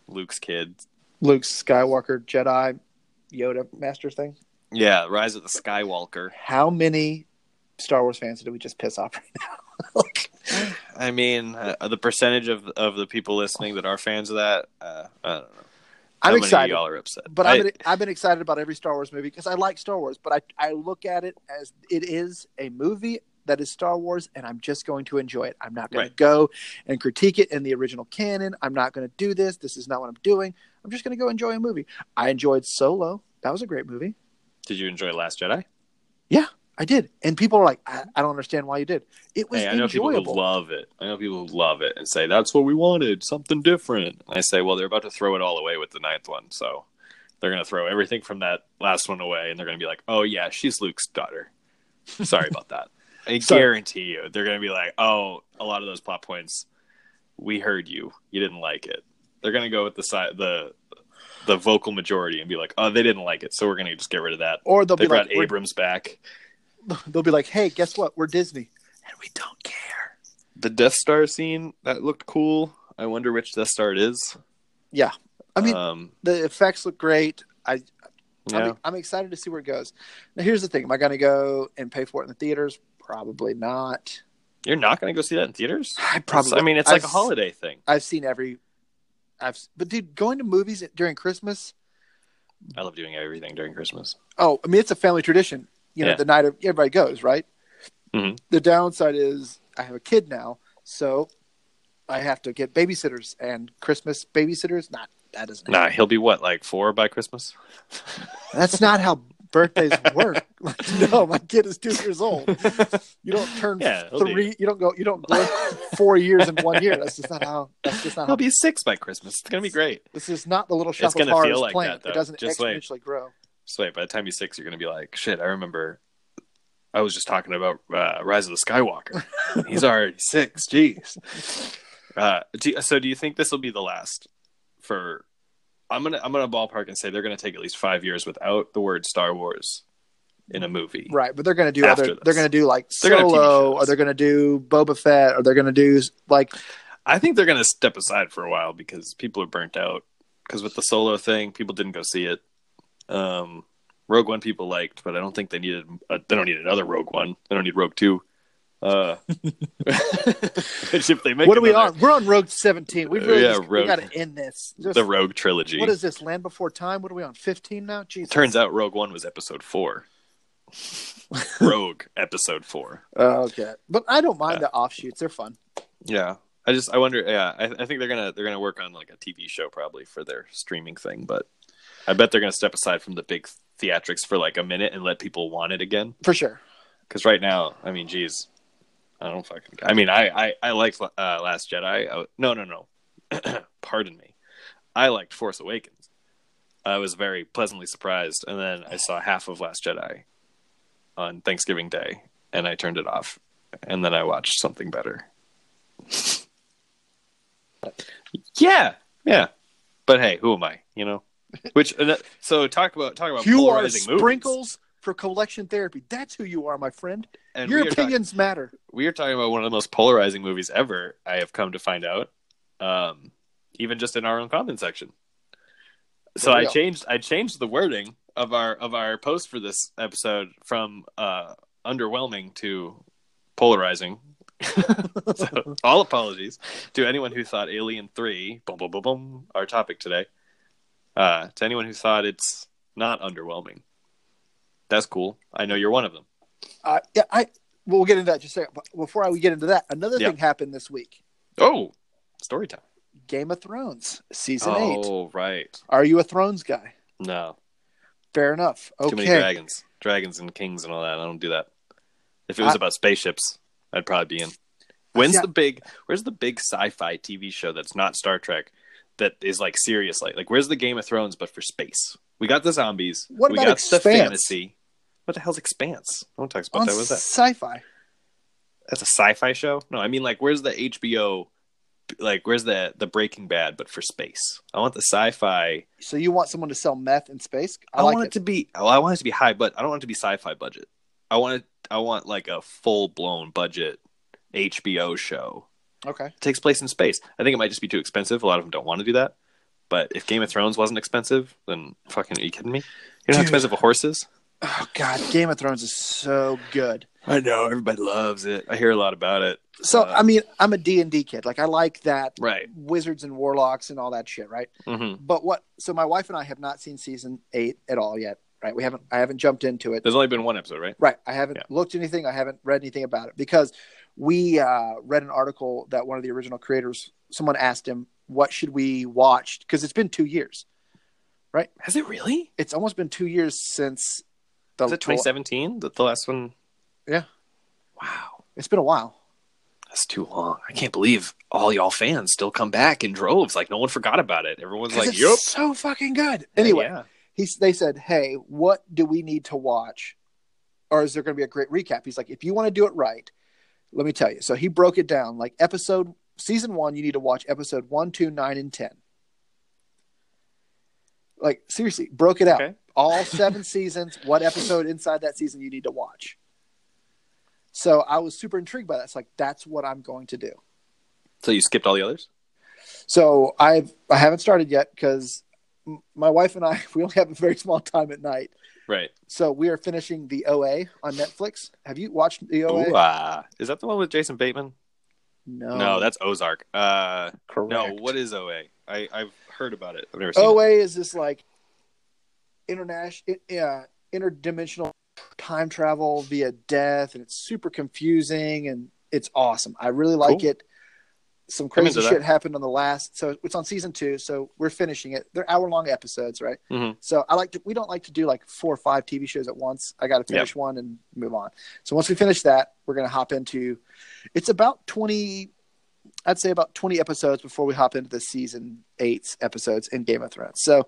[SPEAKER 2] Luke's kid.
[SPEAKER 1] Luke Skywalker, Jedi, Yoda, Master thing.
[SPEAKER 2] Yeah, Rise of the Skywalker.
[SPEAKER 1] How many Star Wars fans did we just piss off right now?
[SPEAKER 2] I mean, uh, the percentage of of the people listening that are fans of that, uh, I don't know.
[SPEAKER 1] I'm
[SPEAKER 2] How many of
[SPEAKER 1] excited.
[SPEAKER 2] y'all are upset,
[SPEAKER 1] But
[SPEAKER 2] I-
[SPEAKER 1] I've been, I've been excited about every Star Wars movie because I like Star Wars. But I, I look at it as it is a movie that is Star Wars, and I'm just going to enjoy it. I'm not going
[SPEAKER 2] Right.
[SPEAKER 1] to go and critique it in the original canon. I'm not going to do this. This is not what I'm doing. I'm just going to go enjoy a movie. I enjoyed Solo. That was a great movie.
[SPEAKER 2] did you enjoy Last Jedi?
[SPEAKER 1] Yeah, I did. And people are like, I, I don't understand why you did. It was
[SPEAKER 2] Hey, I know people who love it. I know people who love it and say that's what we wanted, something different. And I say, well, they're about to throw it all away with the ninth one, so they're going to throw everything from that last one away, and they're going to be like, oh yeah, she's Luke's daughter. Sorry about that. I
[SPEAKER 1] So-
[SPEAKER 2] guarantee you, they're going to be like, oh, a lot of those plot points, we heard you, you didn't like it. They're going to go with the side the the vocal majority and be like, oh, they didn't like it, so we're going to just get rid of that.
[SPEAKER 1] or they'll
[SPEAKER 2] They
[SPEAKER 1] be
[SPEAKER 2] brought
[SPEAKER 1] like,
[SPEAKER 2] Abrams back.
[SPEAKER 1] they'll be like, hey, guess what? We're Disney, and we don't care.
[SPEAKER 2] The Death Star scene that looked cool. I wonder which Death Star it is.
[SPEAKER 1] Yeah, I mean,
[SPEAKER 2] um,
[SPEAKER 1] the effects look great. I
[SPEAKER 2] yeah.
[SPEAKER 1] I'm, I'm excited to see where it goes. Now, here's the thing: Am I going to go and pay for it in the theaters? Probably not.
[SPEAKER 2] You're not going to go see that in theaters?
[SPEAKER 1] I probably.
[SPEAKER 2] I mean, it's like a
[SPEAKER 1] I've-
[SPEAKER 2] holiday thing.
[SPEAKER 1] I've seen every. I've but dude, going to movies during Christmas.
[SPEAKER 2] I love doing everything during Christmas.
[SPEAKER 1] Oh, I mean, it's a family tradition. You know,
[SPEAKER 2] Yeah.
[SPEAKER 1] the night of everybody goes right.
[SPEAKER 2] Mhm.
[SPEAKER 1] The downside is I have a kid now, so I have to get babysitters and Christmas babysitters. Not that doesn't.
[SPEAKER 2] Nah, he'll be what, like four by Christmas?
[SPEAKER 1] That's not how birthdays work. Like, no, my kid is two years old. You don't turn
[SPEAKER 2] Yeah,
[SPEAKER 1] three. You don't go. You don't grow four years in one year. That's just not how. That's just not
[SPEAKER 2] He'll
[SPEAKER 1] how.
[SPEAKER 2] be six by Christmas. It's going to be great.
[SPEAKER 1] This is not the little shop
[SPEAKER 2] It's gonna feel like
[SPEAKER 1] plant.
[SPEAKER 2] that, though.
[SPEAKER 1] it doesn't
[SPEAKER 2] Just wait.
[SPEAKER 1] exponentially grow.
[SPEAKER 2] So wait, by the time he's six, you're going to be like, shit, I remember I was just talking about uh, Rise of the Skywalker. he's already six. Jeez. Uh, do, so do you think this will be the last for I'm gonna I'm gonna ballpark and say they're gonna take at least five years without the word Star Wars in a movie.
[SPEAKER 1] Right, but they're going to do other.
[SPEAKER 2] this.
[SPEAKER 1] They're going to do like
[SPEAKER 2] They're gonna
[SPEAKER 1] Solo, or they're going to do Boba Fett, or they're going to do like
[SPEAKER 2] I think they're gonna step aside for a while because people are burnt out. Because with the solo thing, people didn't go see it. Um, Rogue One people liked, but I don't think they needed. Uh, they don't need another Rogue One. They don't need Rogue Two. Uh, if they make
[SPEAKER 1] what are we
[SPEAKER 2] another-
[SPEAKER 1] on? We're on Rogue Seventeen. We've really
[SPEAKER 2] Yeah,
[SPEAKER 1] just, we got to end this. Just-
[SPEAKER 2] the Rogue trilogy.
[SPEAKER 1] what is this? Land Before Time. What are we on? Fifteen now. Jesus.
[SPEAKER 2] Turns out Rogue One was Episode Four. Rogue Episode Four.
[SPEAKER 1] Oh, okay, but I don't mind the offshoots. They're fun.
[SPEAKER 2] Yeah, I just I wonder. Yeah, I, I think they're gonna they're gonna work on like a TV show probably for their streaming thing, but I bet they're gonna step aside from the big theatrics for like a minute and let people want it again.
[SPEAKER 1] For sure.
[SPEAKER 2] Because right now, I mean, geez, I don't fucking. I mean, I I I liked uh, Last Jedi. I, no, no, no. Pardon me. I liked Force Awakens. I was very pleasantly surprised, and then I saw half of Last Jedi on Thanksgiving Day, and I turned it off, and then I watched something better. yeah, yeah, but hey, who am I? You know, which uh, so talk about talk about
[SPEAKER 1] You are
[SPEAKER 2] polarizing movies.
[SPEAKER 1] sprinkles for collection therapy. That's who you are, my friend.
[SPEAKER 2] And
[SPEAKER 1] Your
[SPEAKER 2] we are talking-
[SPEAKER 1] opinions matter.
[SPEAKER 2] we are talking about one of the most polarizing movies ever. I have come to find out, um, even just in our own comment section. So I
[SPEAKER 1] real.
[SPEAKER 2] changed. I changed the wording of our of our post for this episode from uh, underwhelming to polarizing. so all apologies to anyone who thought Alien Three, boom, boom, boom, boom, our topic today. Uh, to anyone who thought it's not underwhelming, that's cool. I know you're one of them.
[SPEAKER 1] Uh, yeah, I. We'll get into that just a second. But before I we get into that, another
[SPEAKER 2] Yeah.
[SPEAKER 1] thing happened this week.
[SPEAKER 2] Oh, story time.
[SPEAKER 1] Game of Thrones season eight.
[SPEAKER 2] Oh, right.
[SPEAKER 1] Are you a Thrones guy?
[SPEAKER 2] No,
[SPEAKER 1] Fair enough. Okay.
[SPEAKER 2] too many dragons, dragons and kings and all that. I don't do that. If it was
[SPEAKER 1] I-
[SPEAKER 2] about spaceships, I'd probably be in. When's
[SPEAKER 1] Yeah.
[SPEAKER 2] the big? Where's the big sci-fi TV show that's not Star Trek that is like serious? Like, like where's the Game of Thrones but for space? We got the zombies.
[SPEAKER 1] What
[SPEAKER 2] we
[SPEAKER 1] about
[SPEAKER 2] got
[SPEAKER 1] Expanse?
[SPEAKER 2] the fantasy. What the hell's Expanse? No one talks about
[SPEAKER 1] On
[SPEAKER 2] that. What's that?
[SPEAKER 1] sci-fi.
[SPEAKER 2] That's a sci-fi show. No, I mean like where's the HBO? Like where's the the Breaking Bad but for space? I want the sci-fi.
[SPEAKER 1] So you want someone to sell meth in space? I,
[SPEAKER 2] I,
[SPEAKER 1] like
[SPEAKER 2] want
[SPEAKER 1] it.
[SPEAKER 2] it to be. Oh, I want it to be high, but I don't want it to be sci-fi budget. I want it. I want like a full-blown budget HBO show.
[SPEAKER 1] Okay.
[SPEAKER 2] It takes place in space. I think it might just be too expensive. A lot of them don't want to do that. But if Game of Thrones wasn't expensive, then fucking are you kidding me? You know how expensive a horse is?
[SPEAKER 1] Oh God, Game of Thrones is so good.
[SPEAKER 2] I know everybody loves it. I hear a lot about it.
[SPEAKER 1] So
[SPEAKER 2] Uh,
[SPEAKER 1] I mean, I'm a D and D kid. Like I like that
[SPEAKER 2] Right.
[SPEAKER 1] wizards and warlocks and all that shit, right?
[SPEAKER 2] hmm
[SPEAKER 1] But what? So my wife and I have not seen season eight at all yet, right? We haven't. I haven't jumped into it.
[SPEAKER 2] There's only been one episode, right?
[SPEAKER 1] Right. I haven't
[SPEAKER 2] Yeah.
[SPEAKER 1] looked anything. I haven't read anything about it because we uh, read an article that one of the original creators, someone asked him, "What should we watch?" Because it's been two years. Right?
[SPEAKER 2] Has it really?
[SPEAKER 1] It's almost been two years since the.
[SPEAKER 2] Was it 2017? The, the last one?
[SPEAKER 1] Yeah.
[SPEAKER 2] Wow.
[SPEAKER 1] It's been a while.
[SPEAKER 2] That's too long. I can't believe all y'all fans still come back in droves. Like no one forgot about it. Everyone's like,
[SPEAKER 1] it's
[SPEAKER 2] "Yup."
[SPEAKER 1] so fucking good. Anyway,
[SPEAKER 2] Yeah.
[SPEAKER 1] he's they said, "Hey, what do we need to watch, or is there going to be a great recap?" He's like, "If you want to do it right, let me tell you." So he broke it down like episode season one. You need to watch episode one, two, nine, and ten. Like seriously, broke it out.
[SPEAKER 2] Okay.
[SPEAKER 1] All seven seasons. What episode inside that season you need to watch? So I was super intrigued by that. It's like that's what I'm going to do.
[SPEAKER 2] So you skipped all the others?
[SPEAKER 1] So I've I haven't started yet because my wife and I we only have a very small time at night.
[SPEAKER 2] Right.
[SPEAKER 1] So we are finishing the OA on Netflix. Have you watched the OA?
[SPEAKER 2] Ooh, ah. Is that the one with Jason Bateman?
[SPEAKER 1] no,
[SPEAKER 2] No, that's Ozark. Uh,
[SPEAKER 1] correct.
[SPEAKER 2] no, what is OA? I, I've heard about it. I've never seen it.
[SPEAKER 1] OA is this like international, uh, interdimensional time travel via death, and it's super confusing and it's awesome. I really like
[SPEAKER 2] Cool.
[SPEAKER 1] it. Some crazy shit happened on the last, so it's on season two. So we're finishing it. They're hour long episodes, right?
[SPEAKER 2] Mhm.
[SPEAKER 1] So I like to. We don't like to do like four or five TV shows at once. I got to finish one and move on. So once we finish that, we're gonna hop into. It's about twenty. I'd say about twenty episodes before we hop into the season eight episodes in Game of Thrones. So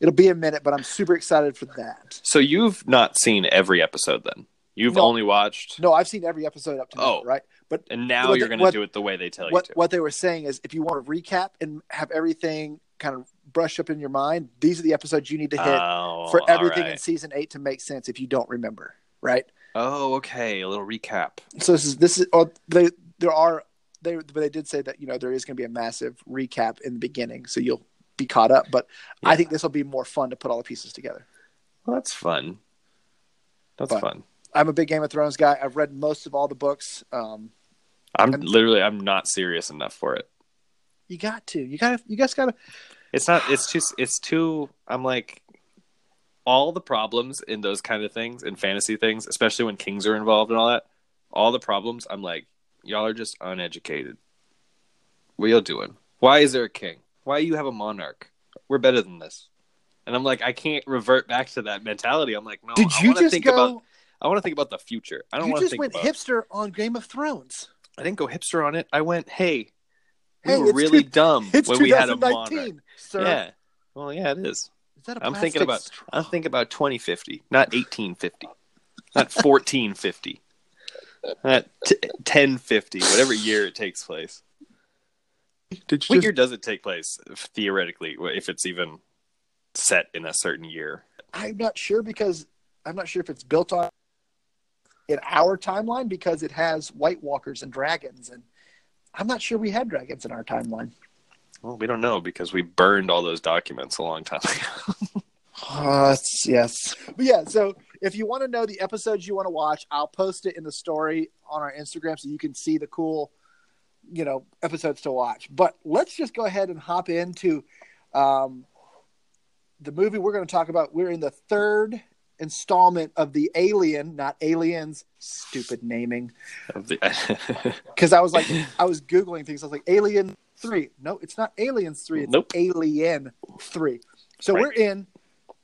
[SPEAKER 1] it'll be a minute, but I'm super excited for that.
[SPEAKER 2] So you've not seen every episode then? You've
[SPEAKER 1] No.
[SPEAKER 2] only watched,
[SPEAKER 1] No, I've seen every episode up to now,
[SPEAKER 2] Oh.
[SPEAKER 1] right? But
[SPEAKER 2] and now you're going to do it the way they tell
[SPEAKER 1] what
[SPEAKER 2] you to.
[SPEAKER 1] what they were saying is, if you want to recap and have everything kind of brush up in your mind, these are the episodes you need to hit
[SPEAKER 2] oh,
[SPEAKER 1] for everything
[SPEAKER 2] all
[SPEAKER 1] in season eight to make sense. If you don't remember, right?
[SPEAKER 2] Oh, okay. A little recap.
[SPEAKER 1] So this is this is oh, they there are they but they did say that you know there is going to be a massive recap in the beginning, so you'll be caught up. But I think this will be more fun to put all the pieces together.
[SPEAKER 2] Well, that's fun. That's
[SPEAKER 1] But-
[SPEAKER 2] fun.
[SPEAKER 1] I'm a big Game of Thrones guy. I've read most of all the books. Um,
[SPEAKER 2] I'm
[SPEAKER 1] and-
[SPEAKER 2] literally I'm not serious enough for it.
[SPEAKER 1] you got to, you got to, you guys got to.
[SPEAKER 2] It's not. It's just. It's too. I'm like, all the problems in those kind of things, in fantasy things, especially when kings are involved and all that. All the problems. I'm like, y'all are just uneducated. What y'all doing? Why is there a king? Why you have a monarch? We're better than this. And I'm like, I can't revert back to that mentality. I'm like, no.
[SPEAKER 1] Did
[SPEAKER 2] I
[SPEAKER 1] you just
[SPEAKER 2] think
[SPEAKER 1] go?
[SPEAKER 2] about? I want to think about the future. I don't
[SPEAKER 1] you
[SPEAKER 2] want to
[SPEAKER 1] You
[SPEAKER 2] just
[SPEAKER 1] went
[SPEAKER 2] about.
[SPEAKER 1] hipster on Game of Thrones.
[SPEAKER 2] I didn't go hipster on it. I went, hey, we
[SPEAKER 1] Hey,
[SPEAKER 2] were really dumb when we had a
[SPEAKER 1] 2019,
[SPEAKER 2] monarch.
[SPEAKER 1] sir.
[SPEAKER 2] Yeah. Well, yeah, it is.
[SPEAKER 1] Is that a
[SPEAKER 2] I'm thinking about
[SPEAKER 1] straw?
[SPEAKER 2] I'm thinking about 2050, not 1850, not 1450, not t- 1050, whatever year it takes place.
[SPEAKER 1] Did
[SPEAKER 2] What
[SPEAKER 1] you
[SPEAKER 2] year
[SPEAKER 1] just,
[SPEAKER 2] does it take place theoretically, if it's even set in a certain year?
[SPEAKER 1] I'm not sure because I'm not sure if it's built on in our timeline because it has White Walkers and dragons, and I'm not sure we had dragons in our timeline.
[SPEAKER 2] Well, we don't know because we burned all those documents a long time ago.
[SPEAKER 1] Uh, yes. But yeah, so if you want to know the episodes you want to watch, I'll post it in the story on our Instagram so you can see the cool, you know, episodes to watch. But let's just go ahead and hop into um, the movie we're going to talk about. We're in the third installment of the Alien, not Aliens, stupid naming. Because I was like, I was Googling things. I was like, Alien 3. No, it's not Aliens 3. It's
[SPEAKER 2] Nope.
[SPEAKER 1] Alien 3. So
[SPEAKER 2] Right.
[SPEAKER 1] we're in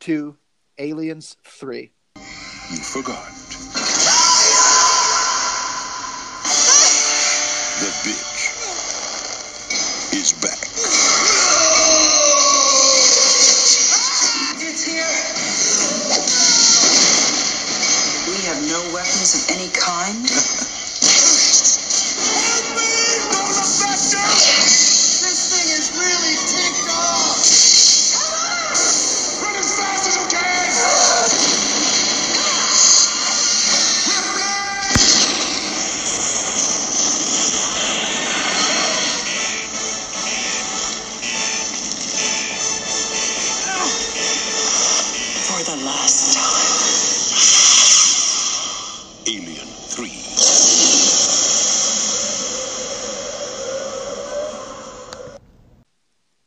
[SPEAKER 1] to Aliens 3.
[SPEAKER 3] You forgot. The bitch is back.
[SPEAKER 9] It's here. We have no weapons of any kind.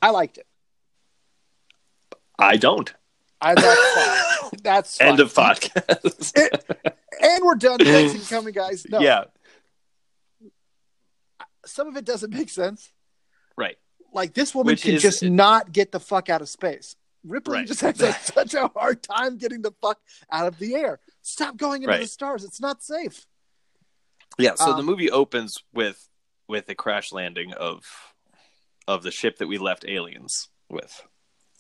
[SPEAKER 1] I liked it.
[SPEAKER 2] I don't.
[SPEAKER 1] I that's fine. That's fine.
[SPEAKER 2] End of podcast.
[SPEAKER 1] It- and we're done. Thanks for coming, guys. No,
[SPEAKER 2] Yeah,
[SPEAKER 1] some of it doesn't make sense.
[SPEAKER 2] right.
[SPEAKER 1] Like this woman
[SPEAKER 2] Which
[SPEAKER 1] can
[SPEAKER 2] is-
[SPEAKER 1] just not get the fuck out of space. Ripley
[SPEAKER 2] Right.
[SPEAKER 1] just has a, such a hard time getting the fuck out of the air. Stop going into the stars. It's not safe.
[SPEAKER 2] Yeah, so the
[SPEAKER 1] Um,
[SPEAKER 2] movie opens with with a crash landing of of the ship that we left aliens with.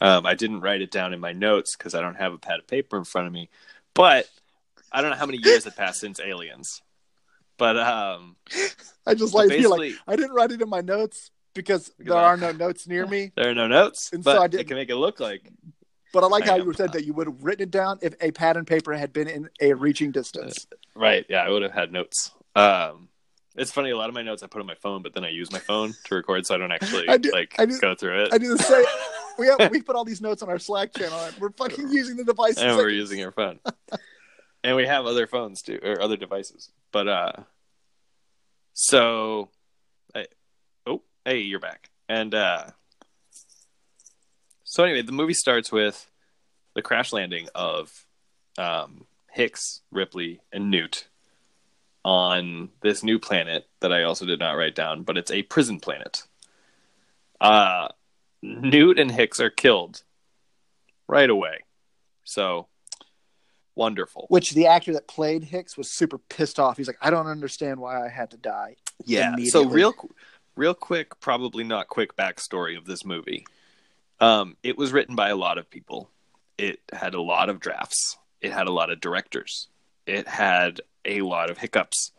[SPEAKER 2] Um, I didn't write it down in my notes because I don't have a pad of paper in front of me, but I don't know how many years have passed since Aliens. But um,
[SPEAKER 1] I just like feel like I didn't write it in my notes because
[SPEAKER 2] Because
[SPEAKER 1] there
[SPEAKER 2] I-
[SPEAKER 1] are no notes near me.
[SPEAKER 2] there are no notes,
[SPEAKER 1] And so I didn't-
[SPEAKER 2] can make it look like
[SPEAKER 1] But I like
[SPEAKER 2] I
[SPEAKER 1] how you said that you would have written it down if a pad and paper had been in a reaching distance.
[SPEAKER 2] right. Yeah, I would have had notes. Um, it's funny. A lot of my notes I put on my phone, but then I use my phone to record, so I don't actually
[SPEAKER 1] I do-
[SPEAKER 2] like
[SPEAKER 1] I do-
[SPEAKER 2] go through it.
[SPEAKER 1] I do the same. We have we put all these notes on our Slack channel. And we're fucking using the devices.
[SPEAKER 2] and we're using our phone and we have other phones too or other devices but uh so I, oh hey you're back and uh so anyway the movie starts with the crash landing of um hicks ripley and newt on this new planet that i also did not write down but it's a prison planet uh newt and hicks are killed right away so wonderful.
[SPEAKER 1] Which the actor that played Hicks was super pissed off. He's like, I don't understand why I had to die.
[SPEAKER 2] Yeah. So real, real quick, probably not quick backstory of this movie. Um, it was written by a lot of people. It had a lot of drafts. It had a lot of directors. It had a lot of hiccups.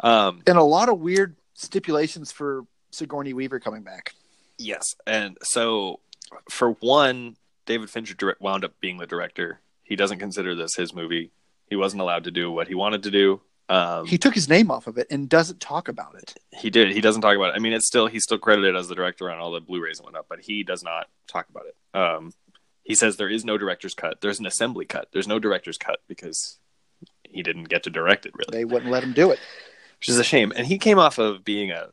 [SPEAKER 2] Um,
[SPEAKER 1] And a lot of weird stipulations for Sigourney Weaver coming back.
[SPEAKER 2] yes, and so for one, David Fincher direct, wound up being the director. He doesn't consider this his movie. He wasn't allowed to do what he wanted to do. Um,
[SPEAKER 1] He took his name off of it and doesn't talk about it.
[SPEAKER 2] He did. He doesn't talk about it. I mean, it's still he's still credited as the director on all the Blu-rays and whatnot, but he does not talk about it. Um, he says there is no director's cut. There's an assembly cut. There's no director's cut because he didn't get to direct it really,
[SPEAKER 1] They wouldn't let him do it.
[SPEAKER 2] which is a shame. And he came off of being a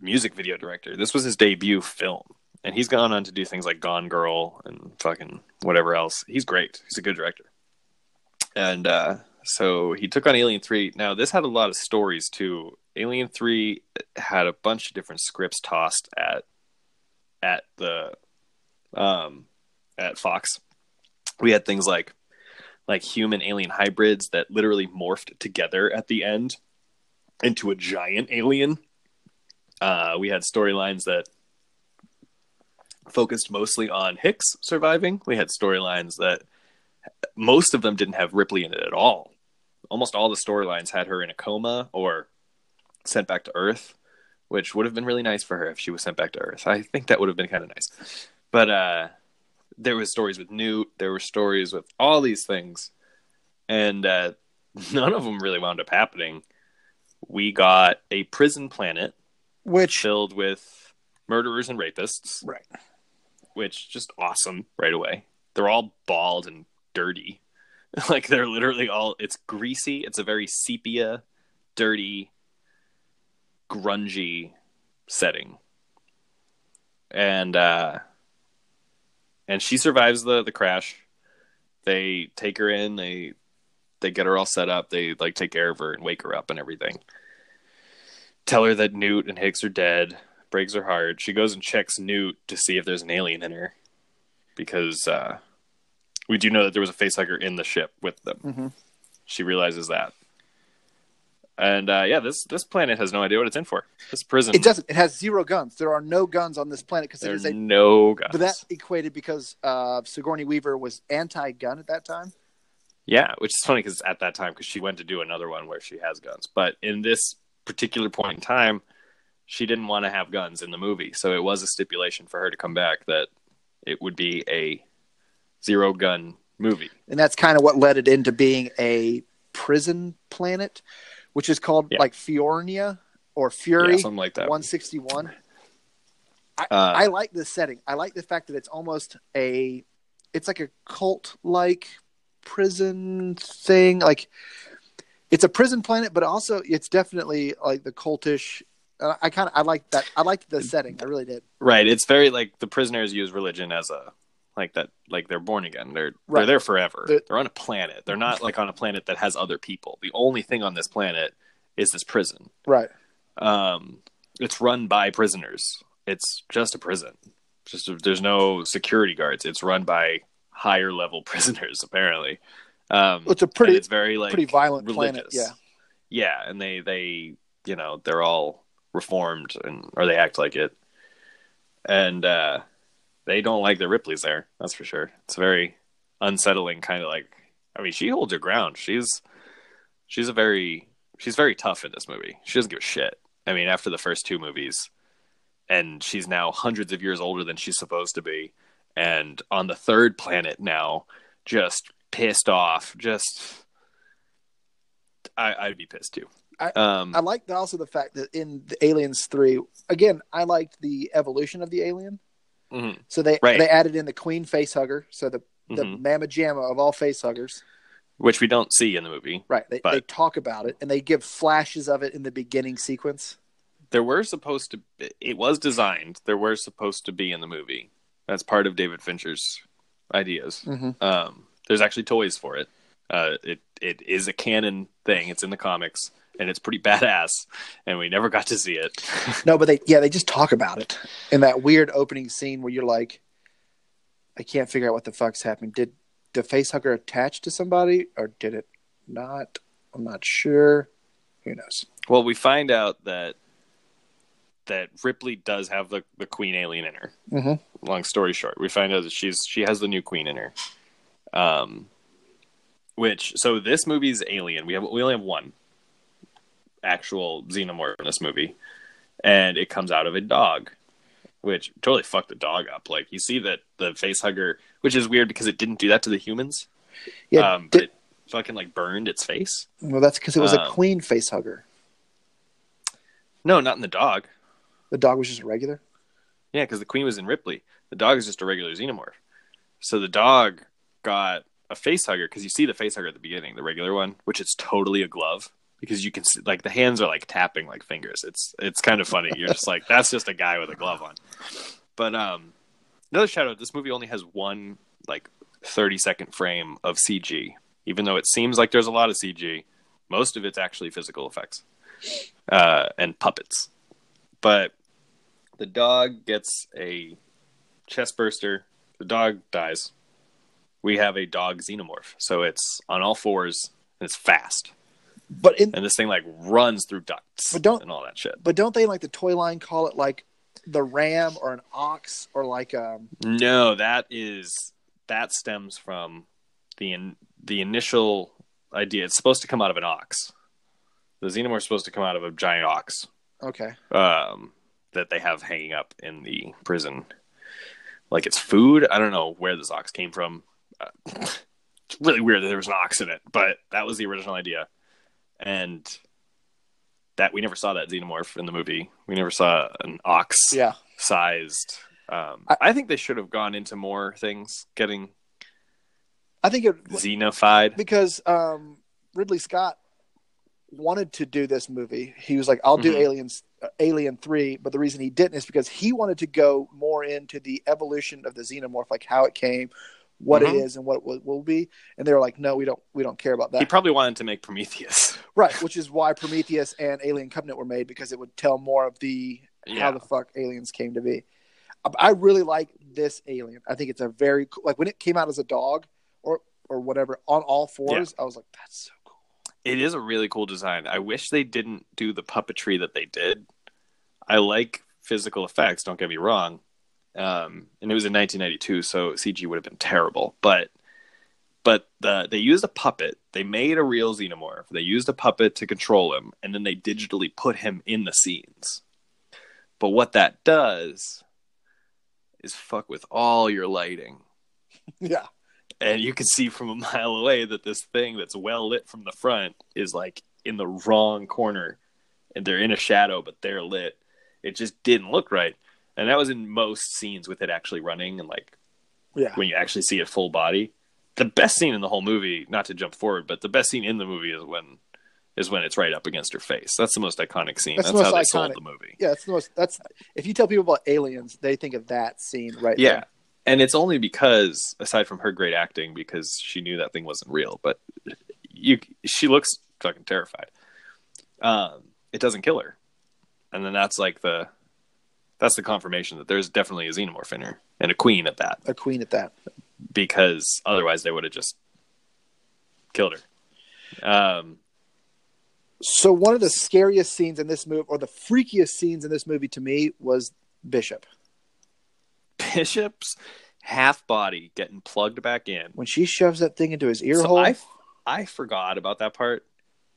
[SPEAKER 2] music video director. This was his debut film, and he's gone on to do things like Gone Girl and fucking whatever else. He's great. He's a good director. And uh, so he took on Alien Three. Now this had a lot of stories too. Alien Three had a bunch of different scripts tossed at at the um at Fox. We had things like like human alien hybrids that literally morphed together at the end into a giant alien. Uh, we had storylines that focused mostly on Hicks surviving. We had storylines that most of them didn't have Ripley in it at all. Almost all the storylines had her in a coma or sent back to Earth, which would have been really nice for her if she was sent back to Earth. I think that would have been kind of nice. But uh, there was stories with Newt. There were stories with all these things, and uh, none of them really wound up happening. We got a prison planet
[SPEAKER 1] Which
[SPEAKER 2] filled with murderers and rapists,
[SPEAKER 1] right.
[SPEAKER 2] which just awesome right away. They're all bald and dirty. like they're literally all it's greasy. It's a very sepia, dirty, grungy setting. And uh and she survives the the crash. They take her in, they they get her all set up, they like take care of her and wake her up and everything. Tell her that Newt and Hicks are dead breaks her heart. She goes and checks Newt to see if there's an alien in her, because uh, we do know that there was a facehugger in the ship with them.
[SPEAKER 1] Mhm.
[SPEAKER 2] She realizes that, and uh, yeah, this this planet has no idea what it's in for. This prison,
[SPEAKER 1] It doesn't. It has zero guns. There are no guns on this planet because
[SPEAKER 2] There
[SPEAKER 1] is a.
[SPEAKER 2] no guns.
[SPEAKER 1] But that equated because uh, Sigourney Weaver was anti-gun at that time.
[SPEAKER 2] Yeah, which is funny because at that time, because she went to do another one where she has guns, but in this particular point in time, she didn't want to have guns in the movie, so it was a stipulation for her to come back that it would be a zero gun movie.
[SPEAKER 1] and that's kind of what led it into being a prison planet, which is called
[SPEAKER 2] Yeah.
[SPEAKER 1] like Fiorina or Fury
[SPEAKER 2] Yeah, something like that.
[SPEAKER 1] 161. I,
[SPEAKER 2] Uh,
[SPEAKER 1] I like this setting. I like the fact that it's almost a, it's like a cult like prison thing. Like it's a prison planet, but also it's definitely like the cultish. Uh, I kind of I like that. I liked the setting. I really did.
[SPEAKER 2] Right. It's very like the prisoners use religion as a like that like they're born again. They're
[SPEAKER 1] Right.
[SPEAKER 2] they're there forever.
[SPEAKER 1] They're-
[SPEAKER 2] They're, on a planet. They're not like on a planet that has other people. The only thing on this planet is this prison.
[SPEAKER 1] Right.
[SPEAKER 2] Um it's run by prisoners. It's just a prison. Just there's no security guards. It's run by higher level prisoners apparently. Um
[SPEAKER 1] It's a pretty-
[SPEAKER 2] it's very like
[SPEAKER 1] pretty violent planet,
[SPEAKER 2] religious.
[SPEAKER 1] yeah.
[SPEAKER 2] Yeah, and they they you know, they're all reformed and or they act like it. And uh they don't like the Ripley's there. That's for sure. It's very unsettling kind of like I mean, she holds her ground. She's she's a very she's very tough in this movie. She doesn't give a shit. I mean, after the first two movies and she's now hundreds of years older than she's supposed to be and on the third planet now just pissed off. Just I I'd be pissed too.
[SPEAKER 1] I-
[SPEAKER 2] um
[SPEAKER 1] I liked also the fact that in the Aliens three, again, I liked the evolution of the alien.
[SPEAKER 2] Mhm.
[SPEAKER 1] So they
[SPEAKER 2] Right.
[SPEAKER 1] they added in the queen face hugger, so the the
[SPEAKER 2] Mhm.
[SPEAKER 1] mamma jamma of all face huggers.
[SPEAKER 2] which we don't see in the movie.
[SPEAKER 1] Right. They they talk about it and they give flashes of it in the beginning sequence.
[SPEAKER 2] there were supposed to be, it was designed there were supposed to be in the movie that's part of david fincher's ideas
[SPEAKER 1] Mhm.
[SPEAKER 2] um, there's actually toys for it uh, it it is a canon thing it's in the comics and it's pretty badass and we never got to see it
[SPEAKER 1] No, but they yeah they just talk about it in that weird opening scene where you're like, I can't figure out what the fuck's happening. Did the face hugger attach to somebody or did it not? I'm not sure. Who knows?
[SPEAKER 2] well we find out that that ripley does have the, the queen alien in her
[SPEAKER 1] Mhm.
[SPEAKER 2] long story short we find out that she's she has the new queen in her um which so this movie's alien we have we only have one actual xenomorph in this movie and it comes out of a dog which totally fucked the dog up like you see that the face hugger which is weird because it didn't do that to the humans
[SPEAKER 1] Yeah.
[SPEAKER 2] um but
[SPEAKER 1] did-
[SPEAKER 2] it fucking like burned its face
[SPEAKER 1] well, that's because it was a
[SPEAKER 2] um,
[SPEAKER 1] queen face hugger.
[SPEAKER 2] no not in the dog
[SPEAKER 1] The dog was just regular.
[SPEAKER 2] Yeah, because the queen was in Ripley. The dog is just a regular xenomorph. So the dog got a face hugger because you see the face hugger at the beginning, the regular one, which is totally a glove because you can see like the hands are like tapping like fingers. It's it's kind of funny. You're just like that's just a guy with a glove on. But um, another shadow. This movie only has one like 30 second frame of CG, even though it seems like there's a lot of CG. Most of it's actually physical effects uh, and puppets. But the dog gets a chest burster. The dog dies. We have a dog xenomorph, so it's on all fours and it's fast.
[SPEAKER 1] But in
[SPEAKER 2] And this thing like runs through ducts
[SPEAKER 1] But don't-
[SPEAKER 2] and all that shit.
[SPEAKER 1] but don't they like the toy line call it like the ram or an ox or like um
[SPEAKER 2] No, that is that stems from the in, the initial idea. It's supposed to come out of an ox. The xenomorph's supposed to come out of a giant ox.
[SPEAKER 1] okay
[SPEAKER 2] um, that they have hanging up in the prison. Like it's food. I don't know where this ox came from. Uh, it's really weird that there was an ox in it, but that was the original idea. And that we never saw that xenomorph in the movie. We never saw an ox
[SPEAKER 1] yeah
[SPEAKER 2] sized. Um,
[SPEAKER 1] I-
[SPEAKER 2] I, think they should have gone into more things, getting
[SPEAKER 1] I think it
[SPEAKER 2] xenofied.
[SPEAKER 1] because um Ridley Scott wanted to do this movie. He was like, "I'll do
[SPEAKER 2] Mhm.
[SPEAKER 1] Aliens, uh, Alien three, but the reason he didn't is because he wanted to go more into the evolution of the xenomorph, like how it came, what it
[SPEAKER 2] Mhm.
[SPEAKER 1] is, and what it will, will be. And they were like, "No, we don't, we don't care about that."
[SPEAKER 2] He probably wanted to make Prometheus.
[SPEAKER 1] Right, which is why Prometheus and Alien Covenant were made because it would tell more of the
[SPEAKER 2] Yeah.
[SPEAKER 1] how the fuck aliens came to be. I- really like this alien. I think it's a very cool, like when it came out as a dog or or whatever on all fours. I was like, "That's so cool."
[SPEAKER 2] It is a really cool design. I wish they didn't do the puppetry that they did. I like physical effects, don't get me wrong. Um, and it was in 1992, so CG would have been terrible. But but the, they used a puppet. They made a real xenomorph. They used a puppet to control him, and then they digitally put him in the scenes. But what that does is fuck with all your lighting
[SPEAKER 1] Yeah.
[SPEAKER 2] and you can see from a mile away that this thing that's well lit from the front is like in the wrong corner and they're in a shadow but they're lit it just didn't look right and that was in most scenes with it actually running and like
[SPEAKER 1] Yeah.
[SPEAKER 2] when you actually see it full body the best scene in the whole movie not to jump forward but the best scene in the movie is when is when it's right up against her face. That's the most iconic scene.
[SPEAKER 1] That's
[SPEAKER 2] That's, how they
[SPEAKER 1] most
[SPEAKER 2] sold the movie.
[SPEAKER 1] Yeah, that's the most. That's if you tell people about aliens, they think of that scene right
[SPEAKER 2] Yeah.
[SPEAKER 1] there.
[SPEAKER 2] And it's only because, aside from her great acting, because she knew that thing wasn't real, but you, she looks fucking terrified. Um, it doesn't kill her, and then that's like the, that's the confirmation that there's definitely a xenomorph in her and a queen at that,
[SPEAKER 1] A queen at that.
[SPEAKER 2] Because otherwise they would have just killed her. Um,
[SPEAKER 1] So one of the scariest scenes in this movie, or the freakiest scenes in this movie to me, was Bishop
[SPEAKER 2] Bishop's half body getting plugged back in.
[SPEAKER 1] when she shoves that thing into his ear
[SPEAKER 2] So
[SPEAKER 1] hole.
[SPEAKER 2] I, I forgot about that part.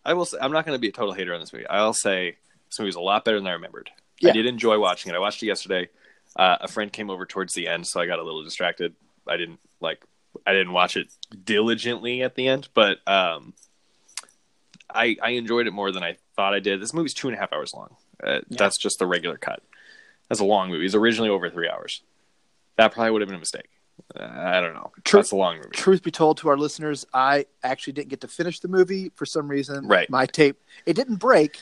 [SPEAKER 2] I will. Say, I'm not going to be a total hater on this movie. I'll say this movie's a lot better than I remembered.
[SPEAKER 1] Yeah.
[SPEAKER 2] I did enjoy watching it. I watched it yesterday. Uh, a friend came over towards the end, so I got a little distracted. I didn't like. I didn't watch it diligently at the end, but um, I I enjoyed it more than I thought I did. This movie's two and a half hours long. Uh, That's just the regular cut. That's a long movie. It's originally over three hours. That probably would have been a mistake. Uh, I don't know.
[SPEAKER 1] True-
[SPEAKER 2] That's a long movie.
[SPEAKER 1] Truth be told to our listeners, I actually didn't get to finish the movie for some reason.
[SPEAKER 2] Right.
[SPEAKER 1] My tape, it didn't break.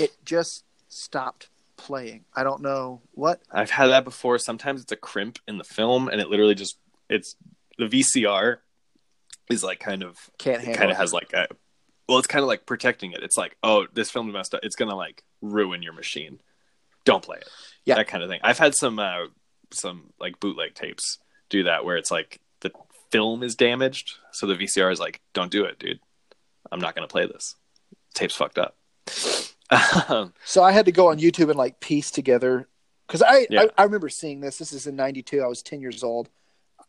[SPEAKER 1] It just stopped playing. I don't know what.
[SPEAKER 2] I've had that before. Sometimes it's a crimp in the film, and it literally just it's the VCR is like kind of
[SPEAKER 1] Can't handle
[SPEAKER 2] kind
[SPEAKER 1] it.
[SPEAKER 2] of has like a well, it's kind of like protecting it. It's like oh, this film messed up. It's gonna like ruin your machine. Don't play it.
[SPEAKER 1] Yeah.
[SPEAKER 2] that kind of thing. I've had some uh, some like bootleg tapes do that where it's like the film is damaged, so the VCR is like, don't do it, dude. I'm not gonna play this. tape's fucked up. Um,
[SPEAKER 1] So I had to go on YouTube and like piece together because I,
[SPEAKER 2] Yeah.
[SPEAKER 1] I I remember seeing this. This is in '92. I was 10 years old,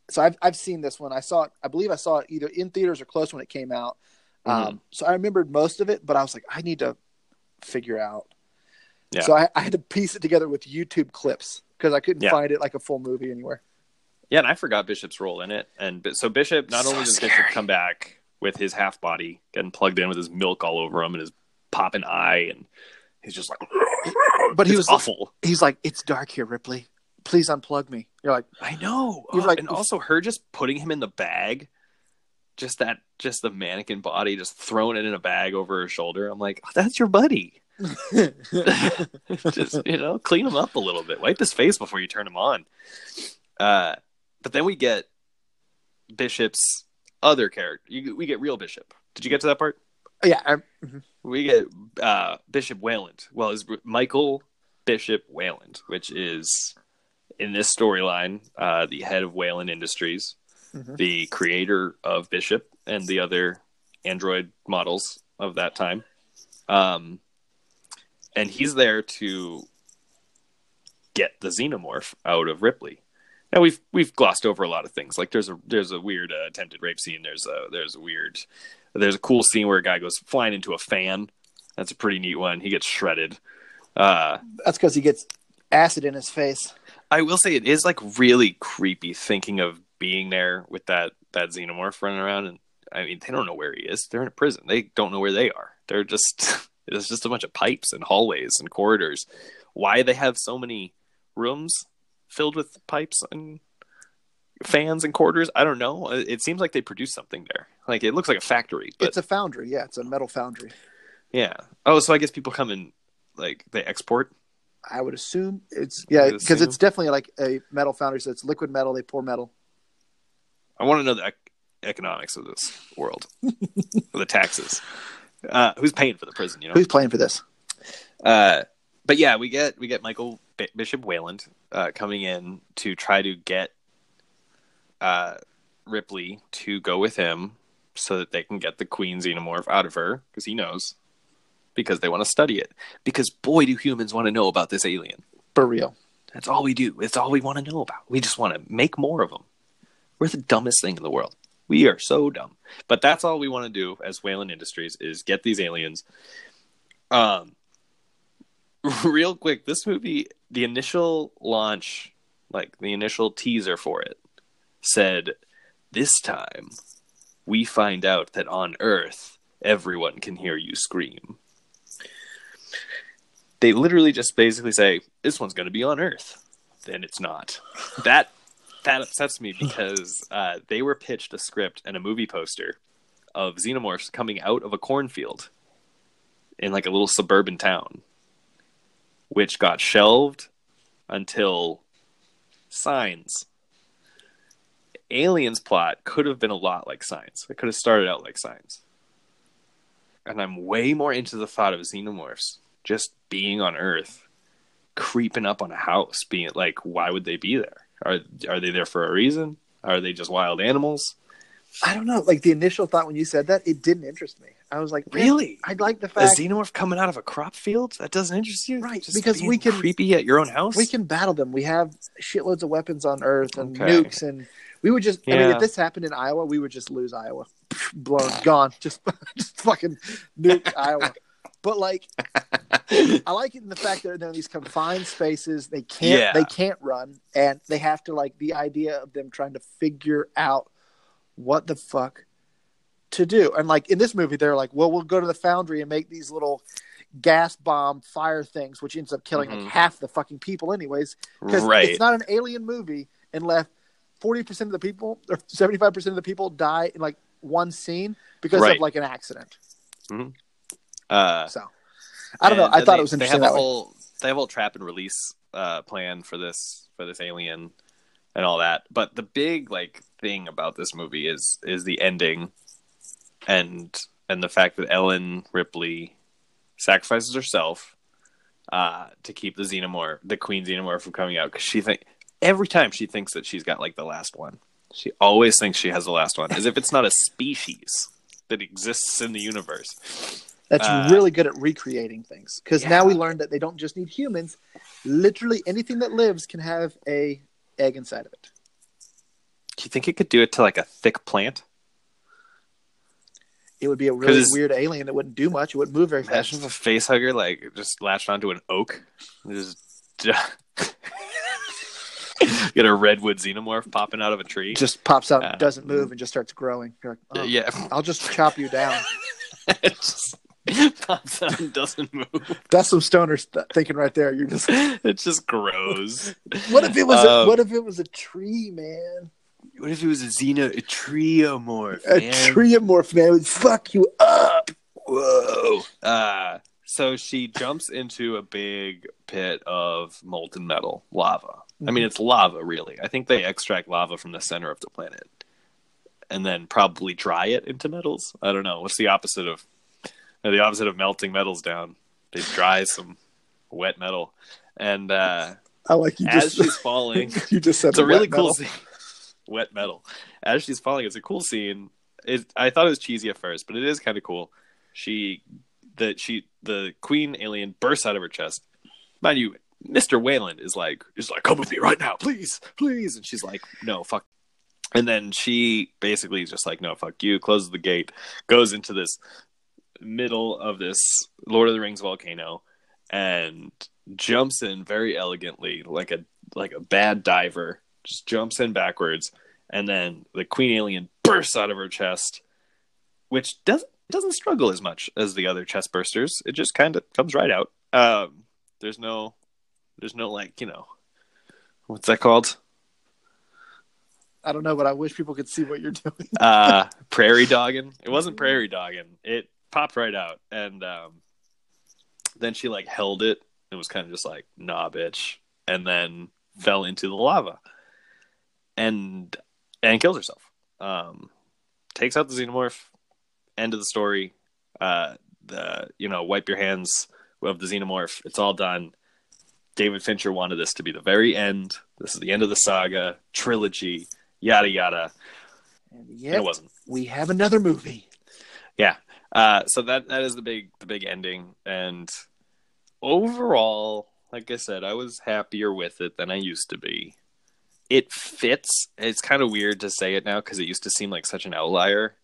[SPEAKER 1] so I've I've seen this one. I saw it. I believe I saw it either in theaters or close when it came out.
[SPEAKER 2] Mm-hmm.
[SPEAKER 1] Um, so I remembered most of it, but I was like, I need to figure out.
[SPEAKER 2] Yeah.
[SPEAKER 1] So I, I had to piece it together with YouTube clips because I couldn't
[SPEAKER 2] Yeah.
[SPEAKER 1] find it like a full movie anywhere.
[SPEAKER 2] Yeah, and I forgot Bishop's role in it. And so Bishop, not
[SPEAKER 1] So
[SPEAKER 2] only does Bishop come back with his half body getting plugged in with his milk all over him and his popping eye, and he's just like,
[SPEAKER 1] But he was
[SPEAKER 2] awful.
[SPEAKER 1] He's like, "It's dark here, Ripley. Please unplug me." You're like,
[SPEAKER 2] I know.
[SPEAKER 1] You're
[SPEAKER 2] Uh,
[SPEAKER 1] like-
[SPEAKER 2] and also her just putting him in the bag, just that, just the mannequin body, just throwing it in a bag over her shoulder. I'm like, oh, that's your buddy. just you know, clean him up a little bit. Wipe his face before you turn him on. Uh, but then we get Bishop's other character. You, we get real Bishop. Did you get to that part?
[SPEAKER 1] "Yeah, I,
[SPEAKER 2] We get uh, Bishop Weyland. Well, it's Michael Bishop Weyland, which is in this storyline uh, the head of Weyland Industries,
[SPEAKER 1] Mhm.
[SPEAKER 2] the creator of Bishop and the other android models of that time. Um, and he's there to get the xenomorph out of Ripley. Now we've we've glossed over a lot of things. Like there's a there's a weird uh, attempted rape scene. There's a there's a weird there's a cool scene where a guy goes flying into a fan. That's a pretty neat one. He gets shredded. Uh,
[SPEAKER 1] that's because he gets acid in his face."
[SPEAKER 2] I will say it is like really creepy thinking of being there with that that xenomorph running around, and I mean they don't know where he is. They're in a prison. They don't know where they are. They're just it's just a bunch of pipes and hallways and corridors. Why they have so many rooms filled with pipes and fans and quarters? I don't know. It it seems like they produce something there. Like it looks like a factory, but
[SPEAKER 1] it's a foundry. Yeah, it's a metal foundry.
[SPEAKER 2] yeah. Oh, so I guess people come and like they export.
[SPEAKER 1] I would assume it's yeah because it's definitely like a metal foundry. So it's liquid metal. They pour metal.
[SPEAKER 2] I want to know the ec- economics of this world, the taxes. Uh, who's paying for the prison? You know.
[SPEAKER 1] Who's paying for this?
[SPEAKER 2] Uh, but yeah, we get we get Michael B- Bishop Weyland uh, coming in to try to get uh, Ripley to go with him so that they can get the Queen Xenomorph out of her because he knows because they want to study it because boy do humans want to know about this alien.
[SPEAKER 1] For real.
[SPEAKER 2] That's all we do. It's all we want to know about. We just want to make more of them. We're the dumbest thing in the world. We are so dumb. But that's all we want to do as Weyland Industries is get these aliens. Um, real quick, this movie, the initial launch, like the initial teaser for it, said, "This time, we find out that on Earth, everyone can hear you scream." They literally just basically say this one's going to be on Earth, then it's not. That that upsets me because uh, they were pitched a script and a movie poster of xenomorphs coming out of a cornfield, in like a little suburban town, which got shelved until Signs. Aliens plot could have been a lot like Signs. It could have started out like Signs. And I'm way more into the thought of xenomorphs just being on Earth, creeping up on a house, being like, why would they be there? Are are they there for a reason? Are they just wild animals?
[SPEAKER 1] I don't know. Like the initial thought when you said that, it didn't interest me. I was like,
[SPEAKER 2] Really?
[SPEAKER 1] I'd like the fact A
[SPEAKER 2] xenomorph coming out of a crop field? That doesn't interest you?
[SPEAKER 1] Right,
[SPEAKER 2] Just
[SPEAKER 1] because we can-
[SPEAKER 2] creepy at your own house.
[SPEAKER 1] we can battle them. We have shitloads of weapons on Earth and
[SPEAKER 2] Okay.
[SPEAKER 1] nukes, and we would just. I mean, if this happened in Iowa, we would just lose Iowa, blown, gone, just, just fucking nuke Iowa. But like, I like it in the fact that they're in these confined spaces. They can't.
[SPEAKER 2] Yeah.
[SPEAKER 1] They can't run, and they have to like the idea of them trying to figure out what the fuck to do. And like in this movie, they're like, "Well, we'll go to the foundry and make these little." gas bomb fire things which ends up killing
[SPEAKER 2] Mhm.
[SPEAKER 1] like half the fucking people anyways because
[SPEAKER 2] right.
[SPEAKER 1] it's not an alien movie unless 40% of the people or 75% of the people die in like one scene because
[SPEAKER 2] Right.
[SPEAKER 1] of like an accident
[SPEAKER 2] uh,
[SPEAKER 1] so i don't know i thought
[SPEAKER 2] they,
[SPEAKER 1] it was
[SPEAKER 2] they
[SPEAKER 1] interesting
[SPEAKER 2] have a
[SPEAKER 1] that way.
[SPEAKER 2] whole they have a whole trap and release uh, plan for this for this alien and all that. But the big like thing about this movie is is the ending and and the fact that Ellen Ripley sacrifices herself uh, to keep the xenomorph, the queen xenomorph, from coming out because she think every time she thinks that she's got like the last one. She always thinks she has the last one, as if it's not a species that exists in the universe.
[SPEAKER 1] that's
[SPEAKER 2] uh,
[SPEAKER 1] really good at recreating things because
[SPEAKER 2] yeah.
[SPEAKER 1] now we learned that they don't just need humans literally anything that lives can have a egg inside of it
[SPEAKER 2] Do you think it could do it to like a thick plant?
[SPEAKER 1] it would be a really weird alien that wouldn't do much it wouldn't move very fast
[SPEAKER 2] Imagine if a face hugger like just latched onto an oak, just get a redwood xenomorph popping out of a tree.
[SPEAKER 1] just pops out
[SPEAKER 2] Uh,
[SPEAKER 1] doesn't move and just starts growing like, oh,
[SPEAKER 2] yeah,
[SPEAKER 1] i'll just chop you down
[SPEAKER 2] it just pops out and doesn't move.
[SPEAKER 1] that's some stoners th- thinking right there you're just
[SPEAKER 2] It just grows.
[SPEAKER 1] what if it was a,
[SPEAKER 2] Um,
[SPEAKER 1] what if it was a tree man
[SPEAKER 2] What if it was a xeno a triomorph?
[SPEAKER 1] a
[SPEAKER 2] man?
[SPEAKER 1] treomorph man would fuck you up.
[SPEAKER 2] Whoa. Uh, so she jumps into a big pit of molten metal lava. I mean, it's lava, really. I think they extract lava from the center of the planet and then probably dry it into metals. I don't know. What's the opposite of uh, the opposite of melting metals down? They dry some wet metal, and uh,
[SPEAKER 1] I like you
[SPEAKER 2] as
[SPEAKER 1] just
[SPEAKER 2] she's falling,
[SPEAKER 1] you just said
[SPEAKER 2] it's a really cool scene. Wet metal. As she's falling, it's a cool scene. It, I thought it was cheesy at first, but it is kind of cool. She, the she, the queen alien bursts out of her chest. Mind you, Mister Weyland is like, is like, come with me right now, please, please. And she's like, no, fuck. And then she basically is just like, no, fuck you. Closes the gate, goes into this middle of this Lord of the Rings volcano, and jumps in very elegantly, like a like a bad diver. Just jumps in backwards, and then the queen alien bursts out of her chest, which doesn't doesn't struggle as much as the other chest bursters. It just kind of comes right out. Um, there's no, there's no like you know, what's that called?
[SPEAKER 1] I don't know, but I wish people could see what you're doing.
[SPEAKER 2] uh prairie dogging? It wasn't prairie dogging. It popped right out and um then she like held it and was kind of just like nah bitch and then fell into the lava. And and killed herself. Um takes out the xenomorph end of the story. Uh the you know wipe your hands of the xenomorph. It's all done david fincher wanted this to be the very end this is the end of the saga trilogy yada yada
[SPEAKER 1] And
[SPEAKER 2] and it wasn't
[SPEAKER 1] we have another movie.
[SPEAKER 2] yeah. Uh, so that that is the big the big ending, and overall, like I said, I was happier with it than I used to be. It fits. It's kind of weird to say it now because it used to seem like such an outlier,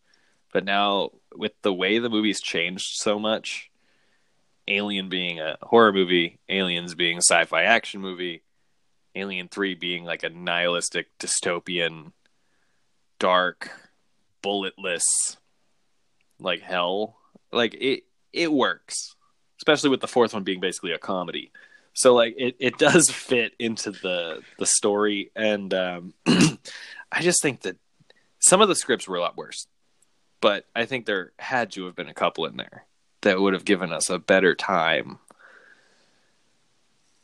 [SPEAKER 2] but now with the way the movie's changed so much, Alien being a horror movie, Aliens being a sci-fi action movie, Alien Three being like a nihilistic dystopian, dark, bulletless like hell. Like it it works. Especially with the fourth one being basically a comedy. So like it, it does fit into the the story and um I just think that some of the scripts were a lot worse. But I think there had to have been a couple in there that would have given us a better time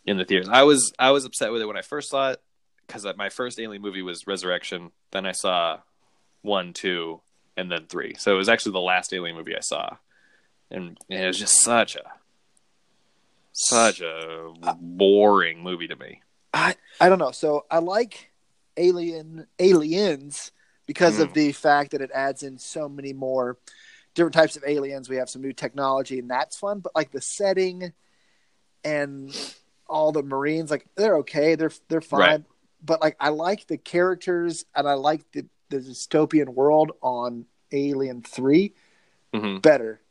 [SPEAKER 2] in the theaters. I was I was upset with it when I first saw it because my first Alien movie was Resurrection. Then I saw one, two, and then three. So it was actually the last Alien movie I saw, and it was just such a such a boring movie to me.
[SPEAKER 1] I I don't know. So I like Alien Aliens because
[SPEAKER 2] Mm.
[SPEAKER 1] of the fact that it adds in so many more different types of aliens. We have some new technology, and that's fun. But like the setting and all the Marines, like they're okay. They're they're fine.
[SPEAKER 2] Right.
[SPEAKER 1] But like I like the characters and I like the the dystopian world on Alien Three
[SPEAKER 2] hmm
[SPEAKER 1] better.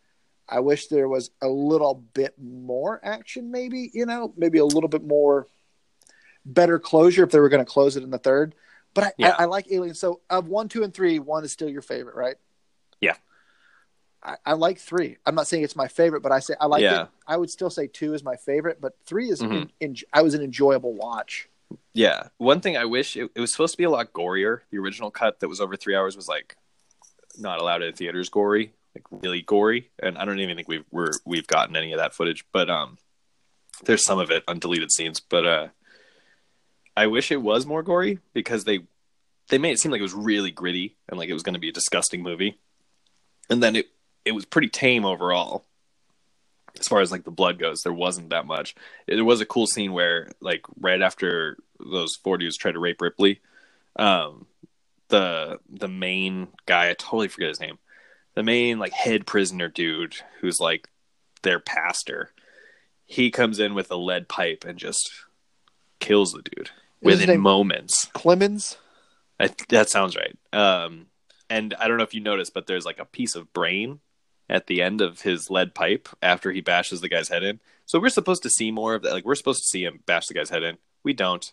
[SPEAKER 1] I wish there was a little bit more action, maybe, you know, maybe a little bit more better closure if they were going to close it in the third. But I,
[SPEAKER 2] Yeah.
[SPEAKER 1] I, I like Alien. So of one, two, and three, one is still your favorite, right? I, I like three. I'm not saying it's my favorite, but I say I like
[SPEAKER 2] Yeah.
[SPEAKER 1] it. I would still say two is my favorite, but three is
[SPEAKER 2] Mhm.
[SPEAKER 1] in, in, I was an enjoyable watch.
[SPEAKER 2] Yeah. One thing I wish it, it was supposed to be a lot gorier. The original cut that was over three hours was like not allowed in theaters gory, like really gory. And I don't even think we've we're, we've gotten any of that footage. But um, there's some of it on deleted scenes. But uh, I wish it was more gory because they they made it seem like it was really gritty and like it was going to be a disgusting movie. And then it it was pretty tame overall. As far as like the blood goes, there wasn't that much. it was a cool scene where, like, right after those four dudes tried to rape Ripley, um, the the main guy, I totally forget his name, the main like head prisoner dude who's like their pastor, he comes in with a lead pipe and just kills the dude
[SPEAKER 1] What is his
[SPEAKER 2] within moments.
[SPEAKER 1] Clemens.
[SPEAKER 2] I, that sounds right. Um, and I don't know if you noticed, but there's like a piece of brain at the end of his lead pipe after he bashes the guy's head in. So we're supposed to see more of that. Like we're supposed to see him bash the guy's head in. We don't,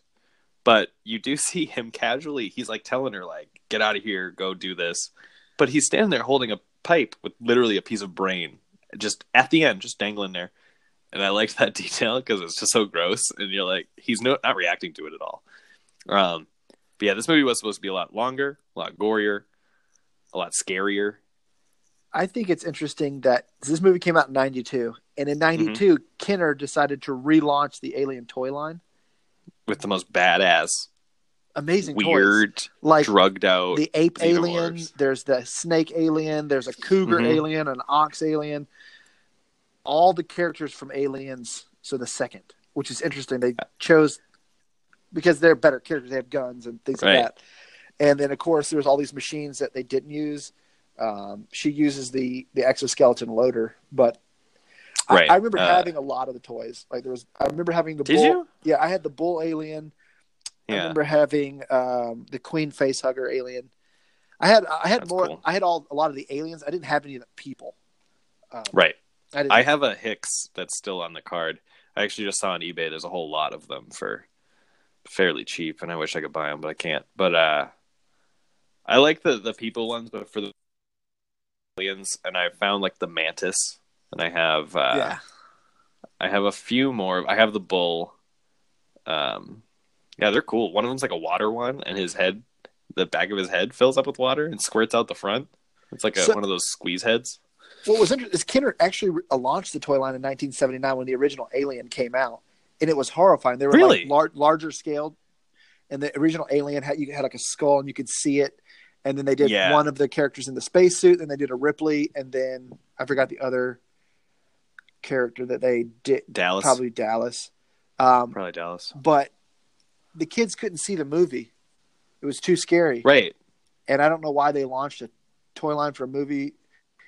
[SPEAKER 2] but you do see him casually. He's like telling her like, "Get out of here, go do this," but he's standing there holding a pipe with literally a piece of brain just at the end, just dangling there. And I liked that detail because it's just so gross. And you're like, he's no, not reacting to it at all. Um, but yeah, this movie was supposed to be a lot longer, a lot gorier, a lot scarier.
[SPEAKER 1] I think it's interesting that this movie came out in 92 and in 92 Kenner decided to relaunch the Alien toy line.
[SPEAKER 2] with the most badass,
[SPEAKER 1] Amazing toys.
[SPEAKER 2] weird,
[SPEAKER 1] like
[SPEAKER 2] drugged out.
[SPEAKER 1] the ape alien, there's the snake alien, there's a cougar
[SPEAKER 2] Mhm.
[SPEAKER 1] alien, an ox alien. All the characters from Aliens, so the second, which is interesting. They chose because they're better characters. They have guns and things
[SPEAKER 2] Right.
[SPEAKER 1] like that. And then of course there's all these machines that they didn't use. Um, she uses the the exoskeleton loader, but I-
[SPEAKER 2] Right.
[SPEAKER 1] I, remember
[SPEAKER 2] Uh,
[SPEAKER 1] having a lot of the toys. Like there was, I remember having the
[SPEAKER 2] Did
[SPEAKER 1] bull.
[SPEAKER 2] you?
[SPEAKER 1] Yeah, I had the bull alien. I remember having um, the queen face hugger alien. I had I had
[SPEAKER 2] That's
[SPEAKER 1] more.
[SPEAKER 2] cool.
[SPEAKER 1] I had all a lot of the aliens. I didn't have any of the people. Um,
[SPEAKER 2] Right.
[SPEAKER 1] I,
[SPEAKER 2] I have a Hicks that's still on the card. I actually just saw on eBay. There's a whole lot of them for fairly cheap, and I wish I could buy them, but I can't. But uh, I like the the people ones, but for the aliens, and I found like the mantis, and I have uh,
[SPEAKER 1] yeah.
[SPEAKER 2] I have a few more. I have the bull. Um, yeah, they're cool. One of them's like a water one, and his head, the back of his head, fills up with water and squirts out the front. It's like a,
[SPEAKER 1] So-
[SPEAKER 2] one of those squeeze heads.
[SPEAKER 1] What was interesting is Kenner actually launched the toy line in 1979 when the original Alien came out, and it was horrifying. They were
[SPEAKER 2] Really?
[SPEAKER 1] like lar- larger scaled, and the original Alien had you had like a skull and you could see it. And then they did
[SPEAKER 2] Yeah.
[SPEAKER 1] one of the characters in the spacesuit, then they did a Ripley, and then I forgot the other character that they did.
[SPEAKER 2] Dallas,
[SPEAKER 1] Probably Dallas. Um,
[SPEAKER 2] probably Dallas.
[SPEAKER 1] but the kids couldn't see the movie. It was too scary.
[SPEAKER 2] Right.
[SPEAKER 1] And I don't know why they launched a toy line for a movie.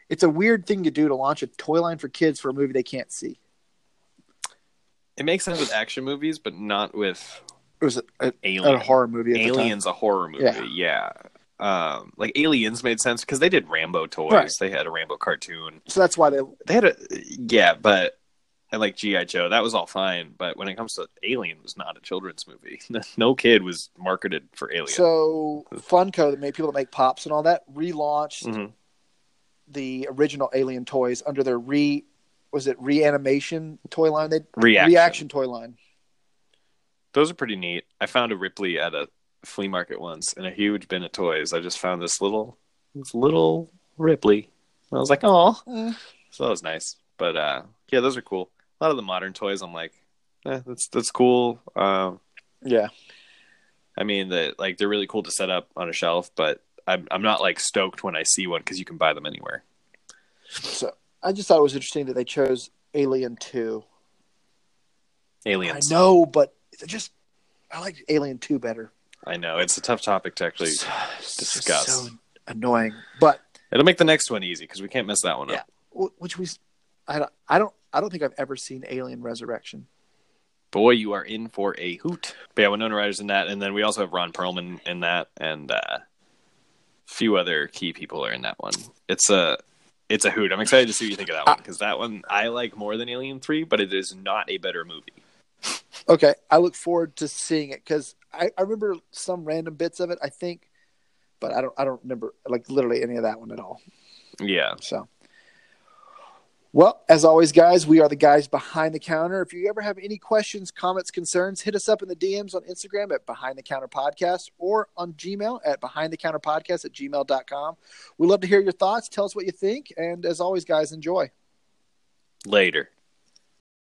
[SPEAKER 1] It's a weird thing to do to launch a toy line for kids for a movie they can't see.
[SPEAKER 2] It makes sense with action movies, but not with
[SPEAKER 1] It was a, a, a horror movie.
[SPEAKER 2] Aliens, a horror movie.
[SPEAKER 1] Yeah.
[SPEAKER 2] Yeah. Um, like Aliens made sense because they did Rambo toys.
[SPEAKER 1] Right.
[SPEAKER 2] They had a Rambo cartoon.
[SPEAKER 1] So that's why they.
[SPEAKER 2] They had a yeah, but and like GI Joe, that was all fine. But when it comes to Alien, it was not a children's movie. no kid was marketed for Alien.
[SPEAKER 1] So Funko, that made people that make pops and all that, relaunched
[SPEAKER 2] Mhm.
[SPEAKER 1] the original Alien toys under their re. Was it reanimation toy line? They
[SPEAKER 2] Reaction.
[SPEAKER 1] reaction toy line.
[SPEAKER 2] Those are pretty neat. I found a Ripley at a flea market once in a huge bin of toys. I just found this little, this little Ripley. I was like, oh,
[SPEAKER 1] Eh.
[SPEAKER 2] so that was nice. But uh, yeah, those are cool. A lot of the modern toys, I'm like, eh, that's that's cool. Um,
[SPEAKER 1] Yeah.
[SPEAKER 2] I mean, that like they're really cool to set up on a shelf, but I'm I'm not like stoked when I see one because you can buy them anywhere.
[SPEAKER 1] So I just thought it was interesting that they chose Alien Two.
[SPEAKER 2] Aliens.
[SPEAKER 1] I know, but just I like Alien Two better.
[SPEAKER 2] I know it's a tough topic to actually
[SPEAKER 1] It's
[SPEAKER 2] discuss.
[SPEAKER 1] so annoying, but
[SPEAKER 2] It'll make the next one easy because we can't mess that one
[SPEAKER 1] Yeah.
[SPEAKER 2] up.
[SPEAKER 1] which we, I don't, I don't, I don't think I've ever seen Alien Resurrection.
[SPEAKER 2] Boy, you are in for a hoot. But yeah, Winona Ryder's in that, and then we also have Ron Perlman in that, and uh, a few other key people are in that one. It's a it's a hoot. I'm excited to see what you think of that one because that one I like more than Alien Three, but it is not a better movie.
[SPEAKER 1] Okay, I look forward to seeing it because I, I remember some random bits of it. I think, but I don't, I don't remember like literally any of that one at all.
[SPEAKER 2] Yeah,
[SPEAKER 1] So, well, as always, guys, we are the guys behind the counter. If you ever have any questions, comments, concerns, hit us up in the DMs on Instagram at Behind the Counter Podcast or on Gmail at Behind the Counter Podcast at gmail.com. We love to hear your thoughts. Tell us what you think. And as always, guys, enjoy.
[SPEAKER 2] later.